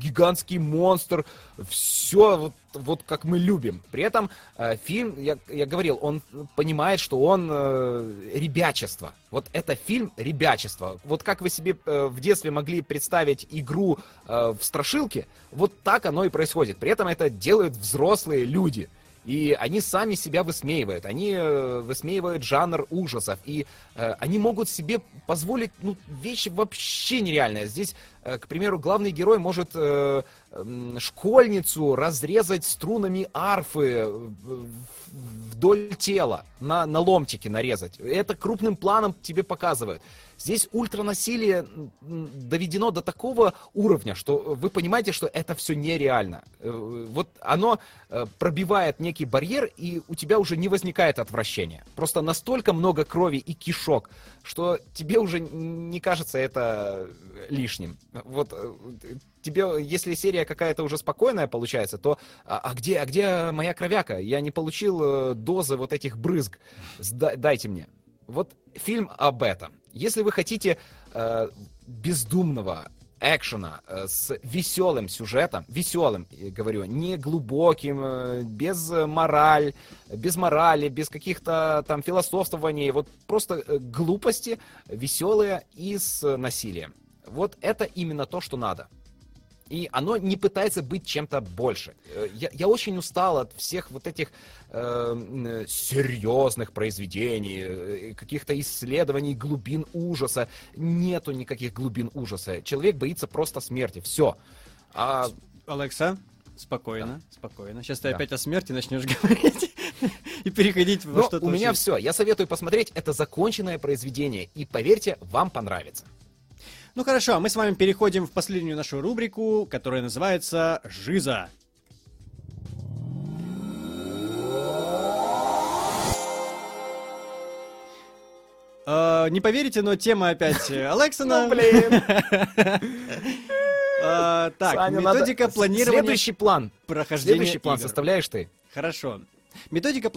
гигантский монстр, все вот, вот как мы любим. При этом э, фильм, я, я говорил, он понимает, что он э, ребячество. Вот это фильм ребячество. Вот как вы себе э, в детстве могли представить игру э, в страшилке, вот так оно и происходит. При этом это делают взрослые люди. И они сами себя высмеивают, они э, высмеивают жанр ужасов, и э, они могут себе позволить ну, вещи вообще нереальные. Здесь э, к примеру, главный герой может э, школьницу разрезать струнами арфы вдоль тела, на, на ломтики нарезать. Это крупным планом тебе показывают. Здесь ультранасилие доведено до такого уровня, что вы понимаете, что это все нереально. Э, вот оно э, пробивает некий барьер, и у тебя уже не возникает отвращения. Просто настолько много крови и кишок, что тебе уже не кажется это лишним. Вот э, тебе, если серия какая-то уже спокойная получается, то а, а где, а где моя кровяка? Я не получил дозы вот этих брызг. Дайте мне. Вот фильм об этом. Если вы хотите э, бездумного экшена э, с веселым сюжетом, веселым, говорю, не глубоким, э, без мораль, без морали, без каких-то там философствований, вот просто э, глупости, веселые и с насилием. Вот это именно то, что надо и оно не пытается быть чем-то больше. Э, я, я очень устал от всех вот этих э, серьезных произведений, э, каких-то исследований глубин ужаса. Нету никаких глубин ужаса. Человек боится просто смерти. Все. А... Алекса, спокойно, да. спокойно. Сейчас ты да. опять о смерти начнешь говорить и переходить во что-то. У меня все. Я советую посмотреть. Это законченное произведение. И поверьте, вам понравится. Ну хорошо, а мы с вами переходим в последнюю нашу рубрику, которая называется «Жиза». Uh, не поверите, но тема опять Алексона. Ну, блин. uh, так, методика планирования... Следующий план. Прохождения Следующий план составляешь ты. Хорошо. Методика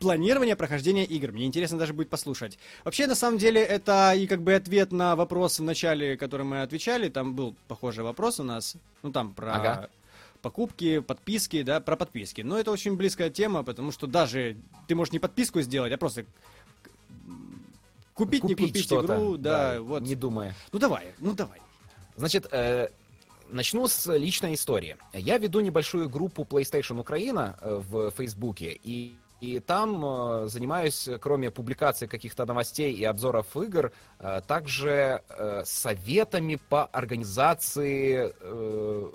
планирования прохождения игр. Мне интересно даже будет послушать. Вообще, на самом деле, это и как бы ответ на вопрос в начале, который мы отвечали. Там был похожий вопрос у нас. Ну, там про ага. покупки, подписки, да, про подписки. Но это очень близкая тема, потому что даже ты можешь не подписку сделать, а просто купить, купить не купить игру, да, да, вот. Не думая. Ну давай, ну давай. Значит, э, начну с личной истории. Я веду небольшую группу PlayStation Украина э, в Фейсбуке, и и там э, занимаюсь, кроме публикации каких-то новостей и обзоров игр, э, также э, советами по организации э,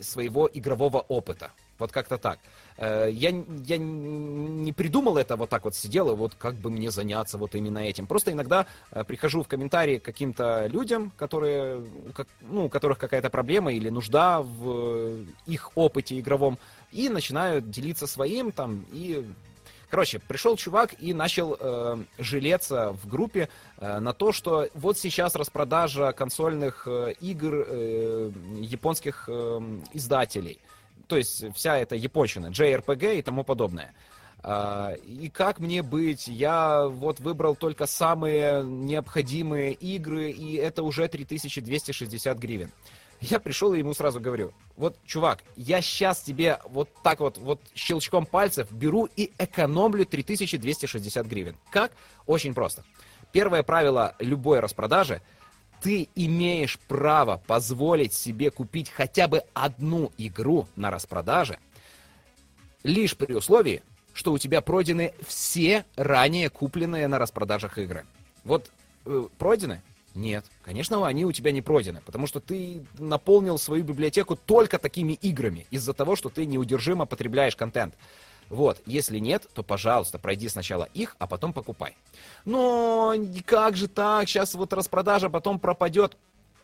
своего игрового опыта. Вот как-то так. Э, я, я не придумал это вот так вот сидел, и вот как бы мне заняться вот именно этим. Просто иногда э, прихожу в комментарии к каким-то людям, которые, ну, у которых какая-то проблема или нужда в их опыте игровом, и начинаю делиться своим там и Короче, пришел чувак и начал э, жалеться в группе э, на то, что вот сейчас распродажа консольных э, игр э, японских э, издателей. То есть вся эта японщина, JRPG и тому подобное. Uh, и как мне быть? Я вот выбрал только самые необходимые игры, и это уже 3260 гривен. Я пришел и ему сразу говорю, вот, чувак, я сейчас тебе вот так вот, вот щелчком пальцев беру и экономлю 3260 гривен. Как? Очень просто. Первое правило любой распродажи ты имеешь право позволить себе купить хотя бы одну игру на распродаже, лишь при условии, что у тебя пройдены все ранее купленные на распродажах игры. Вот э, пройдены? Нет, конечно, они у тебя не пройдены, потому что ты наполнил свою библиотеку только такими играми из-за того, что ты неудержимо потребляешь контент. Вот, если нет, то, пожалуйста, пройди сначала их, а потом покупай. Но как же так, сейчас вот распродажа потом пропадет.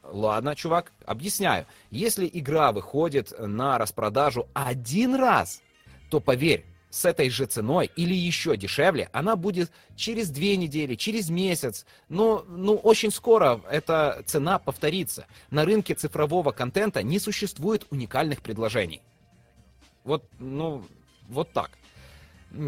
Ладно, чувак, объясняю. Если игра выходит на распродажу один раз, то поверь, с этой же ценой или еще дешевле, она будет через две недели, через месяц. Но ну, очень скоро эта цена повторится. На рынке цифрового контента не существует уникальных предложений. Вот, ну, вот так.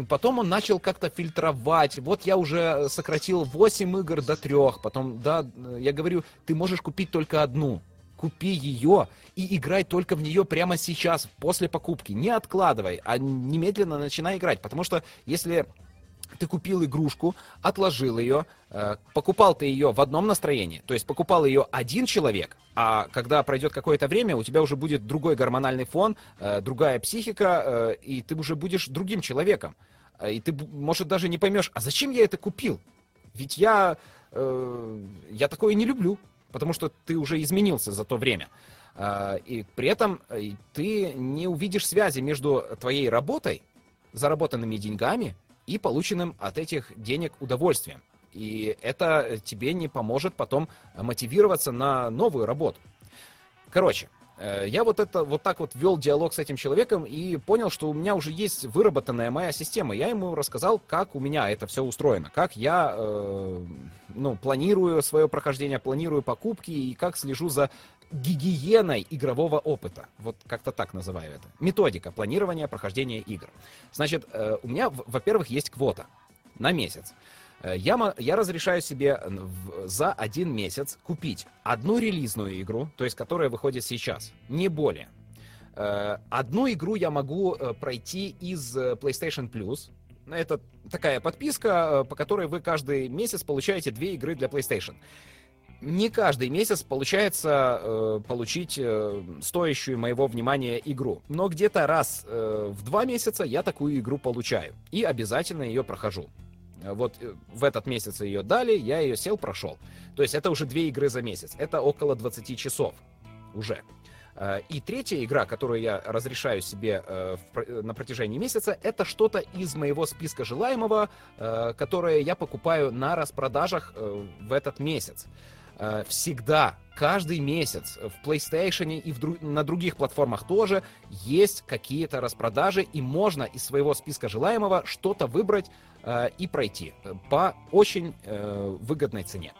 Потом он начал как-то фильтровать. Вот я уже сократил 8 игр до 3. Потом, да, я говорю, ты можешь купить только одну купи ее и играй только в нее прямо сейчас, после покупки. Не откладывай, а немедленно начинай играть. Потому что если ты купил игрушку, отложил ее, э, покупал ты ее в одном настроении, то есть покупал ее один человек, а когда пройдет какое-то время, у тебя уже будет другой гормональный фон, э, другая психика, э, и ты уже будешь другим человеком. И ты, может, даже не поймешь, а зачем я это купил? Ведь я, я такое не люблю. Потому что ты уже изменился за то время. А, и при этом э, ты не увидишь связи между твоей работой, заработанными деньгами и полученным от этих денег удовольствием. И это тебе не поможет потом мотивироваться на новую работу. Короче, я вот это вот так вот вел диалог с этим человеком и понял, что у меня уже есть выработанная моя система. Я ему рассказал, как у меня это все устроено, как я э, ну, планирую свое прохождение, планирую покупки и как слежу за гигиеной игрового опыта. Вот как-то так называю это. Методика планирования прохождения игр. Значит, э, у меня, во-первых, есть квота на месяц. Э, я, я разрешаю себе за один месяц купить одну релизную игру, то есть которая выходит сейчас, не более. Э, одну игру я могу пройти из PlayStation Plus. Это такая подписка, по которой вы каждый месяц получаете две игры для PlayStation не каждый месяц получается э, получить э, стоящую моего внимания игру. Но где-то раз э, в два месяца я такую игру получаю. И обязательно ее прохожу. Вот э, в этот месяц ее дали, я ее сел, прошел. То есть это уже две игры за месяц. Это около 20 часов уже. Э, и третья игра, которую я разрешаю себе э, на протяжении месяца, это что-то из моего списка желаемого, которое я покупаю на распродажах в этот месяц. Э, всегда, каждый месяц в PlayStation и в дру- на других платформах тоже есть какие-то распродажи, и можно из своего списка желаемого что-то выбрать э, и пройти по очень э, выгодной цене.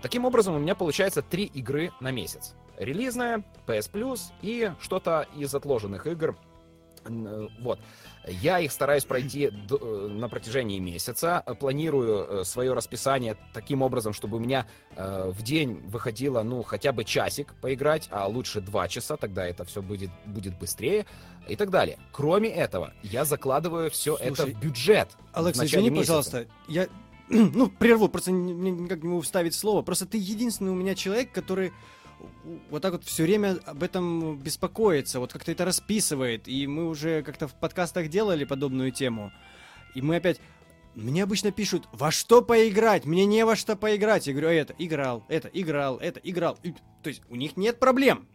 Таким образом, у меня получается три игры на месяц. Релизная, PS Plus и что-то из отложенных игр. Э, вот. Я их стараюсь пройти э, на протяжении месяца. Планирую э, свое расписание таким образом, чтобы у меня в день выходило, ну, хотя бы часик поиграть, а лучше два часа, тогда это все будет, будет быстрее и так далее. Кроме этого, я закладываю все Слушай, это в бюджет. Алекс, в извини, месяца. пожалуйста, я ну, прерву, просто никак не могу вставить слово. Просто ты единственный у меня человек, который вот так вот все время об этом беспокоится, вот как-то это расписывает. И мы уже как-то в подкастах делали подобную тему. И мы опять... Мне обычно пишут, во что поиграть? Мне не во что поиграть. Я говорю, а это играл, это играл, это играл. И, то есть у них нет проблем.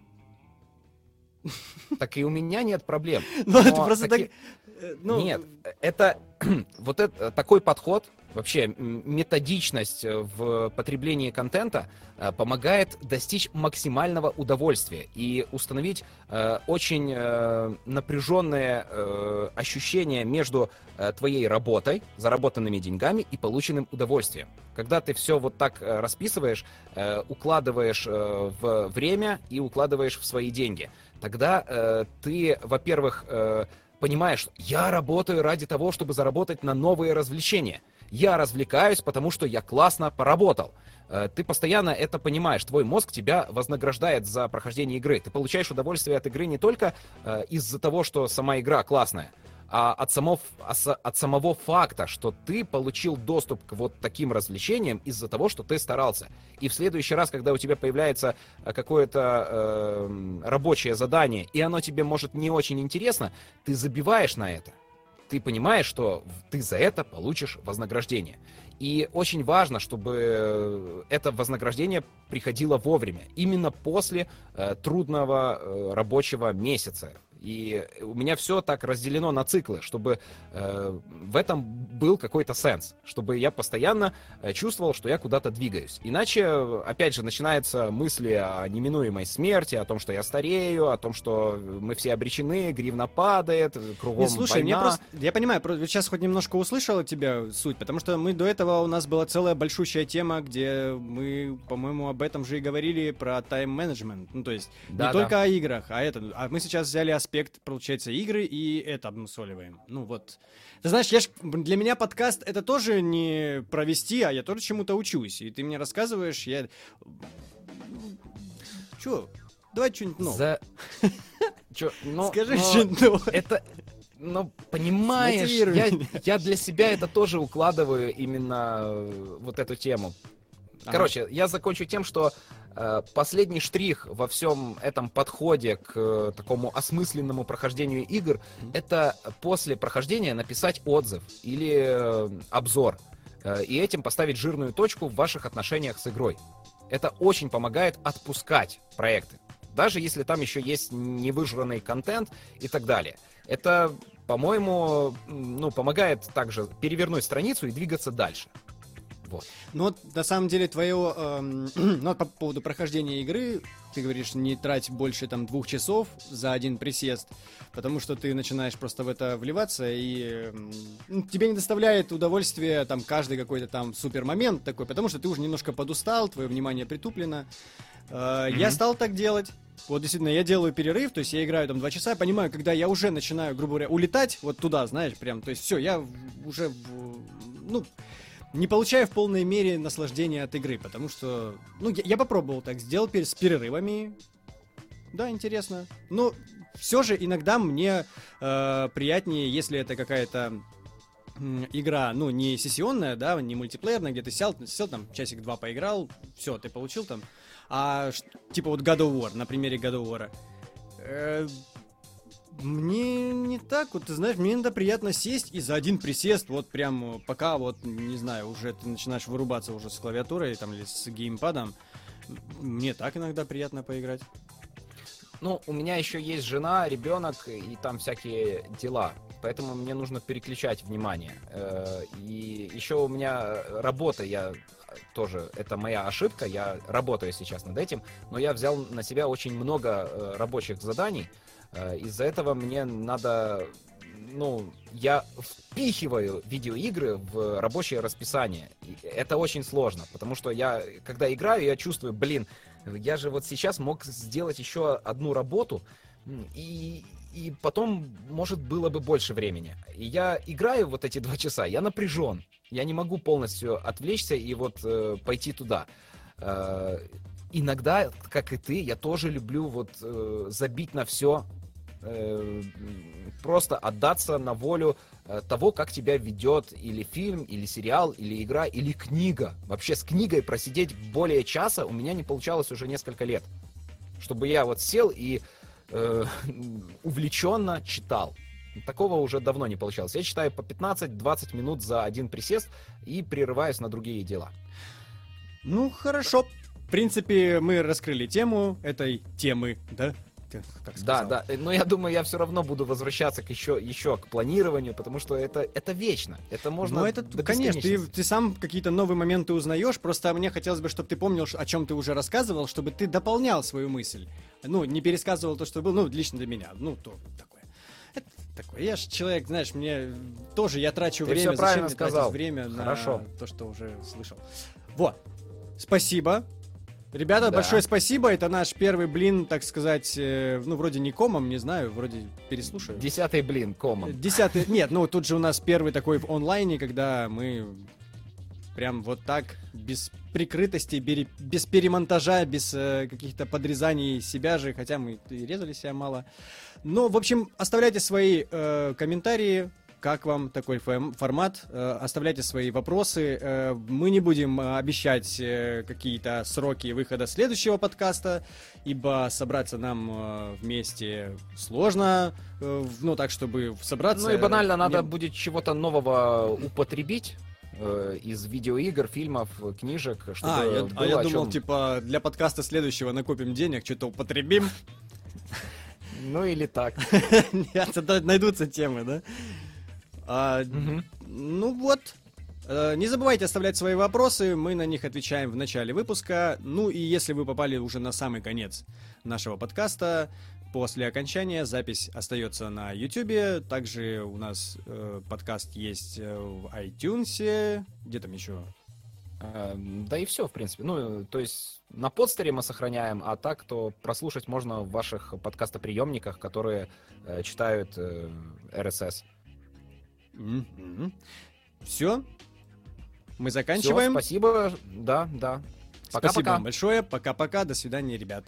Так и у меня нет проблем. Ну, это просто так... Э, ну... Нет, это вот это такой подход, вообще методичность э, в потреблении контента э, помогает достичь максимального удовольствия и установить э, очень э, напряженное э, ощущение между э, твоей работой, заработанными деньгами и полученным удовольствием. Когда ты все вот так расписываешь, э, укладываешь э, в время и укладываешь в свои деньги, тогда э, ты, во-первых, э, понимаешь, я работаю ради того, чтобы заработать на новые развлечения – я развлекаюсь, потому что я классно поработал. Э, ты постоянно это понимаешь, твой мозг тебя вознаграждает за прохождение игры. Ты получаешь удовольствие от игры не только э, из-за того, что сама игра классная, а от, само, от самого факта, что ты получил доступ к вот таким развлечениям из-за того, что ты старался. И в следующий раз, когда у тебя появляется э, какое-то э, рабочее задание, и оно тебе может не очень интересно, ты забиваешь на это ты понимаешь, что ты за это получишь вознаграждение. И очень важно, чтобы это вознаграждение приходило вовремя, именно после э, трудного э, рабочего месяца. И у меня все так разделено на циклы, чтобы э, в этом был какой-то сенс, чтобы я постоянно э, чувствовал, что я куда-то двигаюсь. Иначе, опять же, начинаются мысли о неминуемой смерти, о том, что я старею, о том, что мы все обречены, гривна падает, кругом Не, слушай, война. Мне просто, я понимаю, сейчас хоть немножко услышал от тебя суть, потому что мы до этого у нас была целая большущая тема, где мы, по-моему, об этом же и говорили про тайм-менеджмент. Ну, то есть да, не да. только о играх, а это. А мы сейчас взяли аспект аспект, получается, игры, и это обмусоливаем. Ну вот. Ты знаешь, я ж, для меня подкаст это тоже не провести, а я тоже чему-то учусь. И ты мне рассказываешь, я... Чё? Давай что-нибудь новое. За... Чё? Но, Скажи но что-нибудь новое. Это... Ну, понимаешь, я, я для себя это тоже укладываю именно э, вот эту тему. Короче, я закончу тем, что Э, последний штрих во всем этом подходе к э, такому осмысленному прохождению игр это после прохождения написать отзыв или э, обзор и этим поставить жирную точку в ваших отношениях с игрой. это очень помогает отпускать проекты. Даже если там еще есть невыжранный контент и так далее. Это, по-моему, ну, помогает также перевернуть страницу и двигаться дальше. Вот. Ну вот, на самом деле, твое... Эм, ну, по поводу прохождения игры, ты говоришь, не трать больше там двух часов за один присест, потому что ты начинаешь просто в это вливаться, и э, тебе не доставляет удовольствия там каждый какой-то там супер момент такой, потому что ты уже немножко подустал, твое внимание притуплено. Э, mm-hmm. Я стал так делать. Вот действительно, я делаю перерыв, то есть я играю там два часа, понимаю, когда я уже начинаю, грубо говоря, улетать вот туда, знаешь, прям, то есть все, я уже, ну, не получаю в полной мере наслаждения от игры, потому что, ну, я, я попробовал так сделать с перерывами. Да, интересно. Но все же иногда мне э, приятнее, если это какая-то игра, ну, не сессионная, да, не мультиплеерная, где ты сел, сел там, часик-два поиграл, все, ты получил там, а типа вот God of War, на примере God of War. Э, мне не так, вот ты знаешь, мне иногда приятно сесть и за один присест, вот прям пока вот, не знаю, уже ты начинаешь вырубаться уже с клавиатурой там или с геймпадом, мне так иногда приятно поиграть. Ну, у меня еще есть жена, ребенок и там всякие дела. Поэтому мне нужно переключать внимание. Э, и еще у меня работа, я тоже, это моя ошибка, я работаю сейчас над этим, но я взял на себя очень много э, рабочих заданий, Э, из-за этого мне надо ну, я впихиваю видеоигры в рабочее расписание. И это очень сложно, потому что я, когда играю, я чувствую, блин, я же вот сейчас мог сделать еще одну работу, и, и потом, может, было бы больше времени. И я играю вот эти два часа, я напряжен. Я не могу полностью отвлечься и вот э, пойти туда. Э, иногда, как и ты, я тоже люблю вот э, забить на все, Э, просто отдаться на волю э, того, как тебя ведет или фильм, или сериал, или игра, или книга. Вообще с книгой просидеть более часа у меня не получалось уже несколько лет. Чтобы я вот сел и э, увлеченно читал. Такого уже давно не получалось. Я читаю по 15-20 минут за один присест и прерываюсь на другие дела. Ну, хорошо. В принципе, мы раскрыли тему этой темы, да? Ты так сказал. Да, да, но я думаю, я все равно буду возвращаться к еще, еще к планированию, потому что это, это вечно, это можно Ну, это, конечно, ты, ты сам какие-то новые моменты узнаешь, просто мне хотелось бы, чтобы ты помнил, о чем ты уже рассказывал, чтобы ты дополнял свою мысль. Ну, не пересказывал то, что было, ну, лично для меня, ну, то такое. Это такое. Я же человек, знаешь, мне тоже, я трачу ты время, зачем мне сказал. тратить время Хорошо. на то, что уже слышал. Вот. Спасибо. Ребята, да. большое спасибо. Это наш первый блин, так сказать, э, ну, вроде не комом, не знаю, вроде переслушаю. Десятый блин, комом. Десятый, нет, ну, тут же у нас первый такой в онлайне, когда мы прям вот так, без прикрытости, без перемонтажа, без э, каких-то подрезаний себя же, хотя мы и резали себя мало. Но, в общем, оставляйте свои э, комментарии, как вам такой формат? Э, оставляйте свои вопросы. Э, мы не будем э, обещать какие-то сроки выхода следующего подкаста, ибо собраться нам вместе сложно. Ну, так, чтобы собраться... Ну и банально, надо будет чего-то нового употребить из видеоигр, фильмов, книжек, чтобы а, я, а я думал, чем... типа, для подкаста следующего накопим денег, что-то употребим. Ну или так. Нет, найдутся темы, да? А, угу. Ну вот. Э, не забывайте оставлять свои вопросы, мы на них отвечаем в начале выпуска. Ну и если вы попали уже на самый конец нашего подкаста, после окончания запись остается на YouTube. Также у нас э, подкаст есть э, в iTunes. Где там еще? Э, да и все, в принципе. Ну, то есть на подстере мы сохраняем, а так, то прослушать можно в ваших подкастоприемниках, которые э, читают э, RSS. Mm-hmm. Все. Мы заканчиваем. Все, спасибо. Да, да. Пока-пока. Спасибо вам большое. Пока-пока. До свидания, ребят.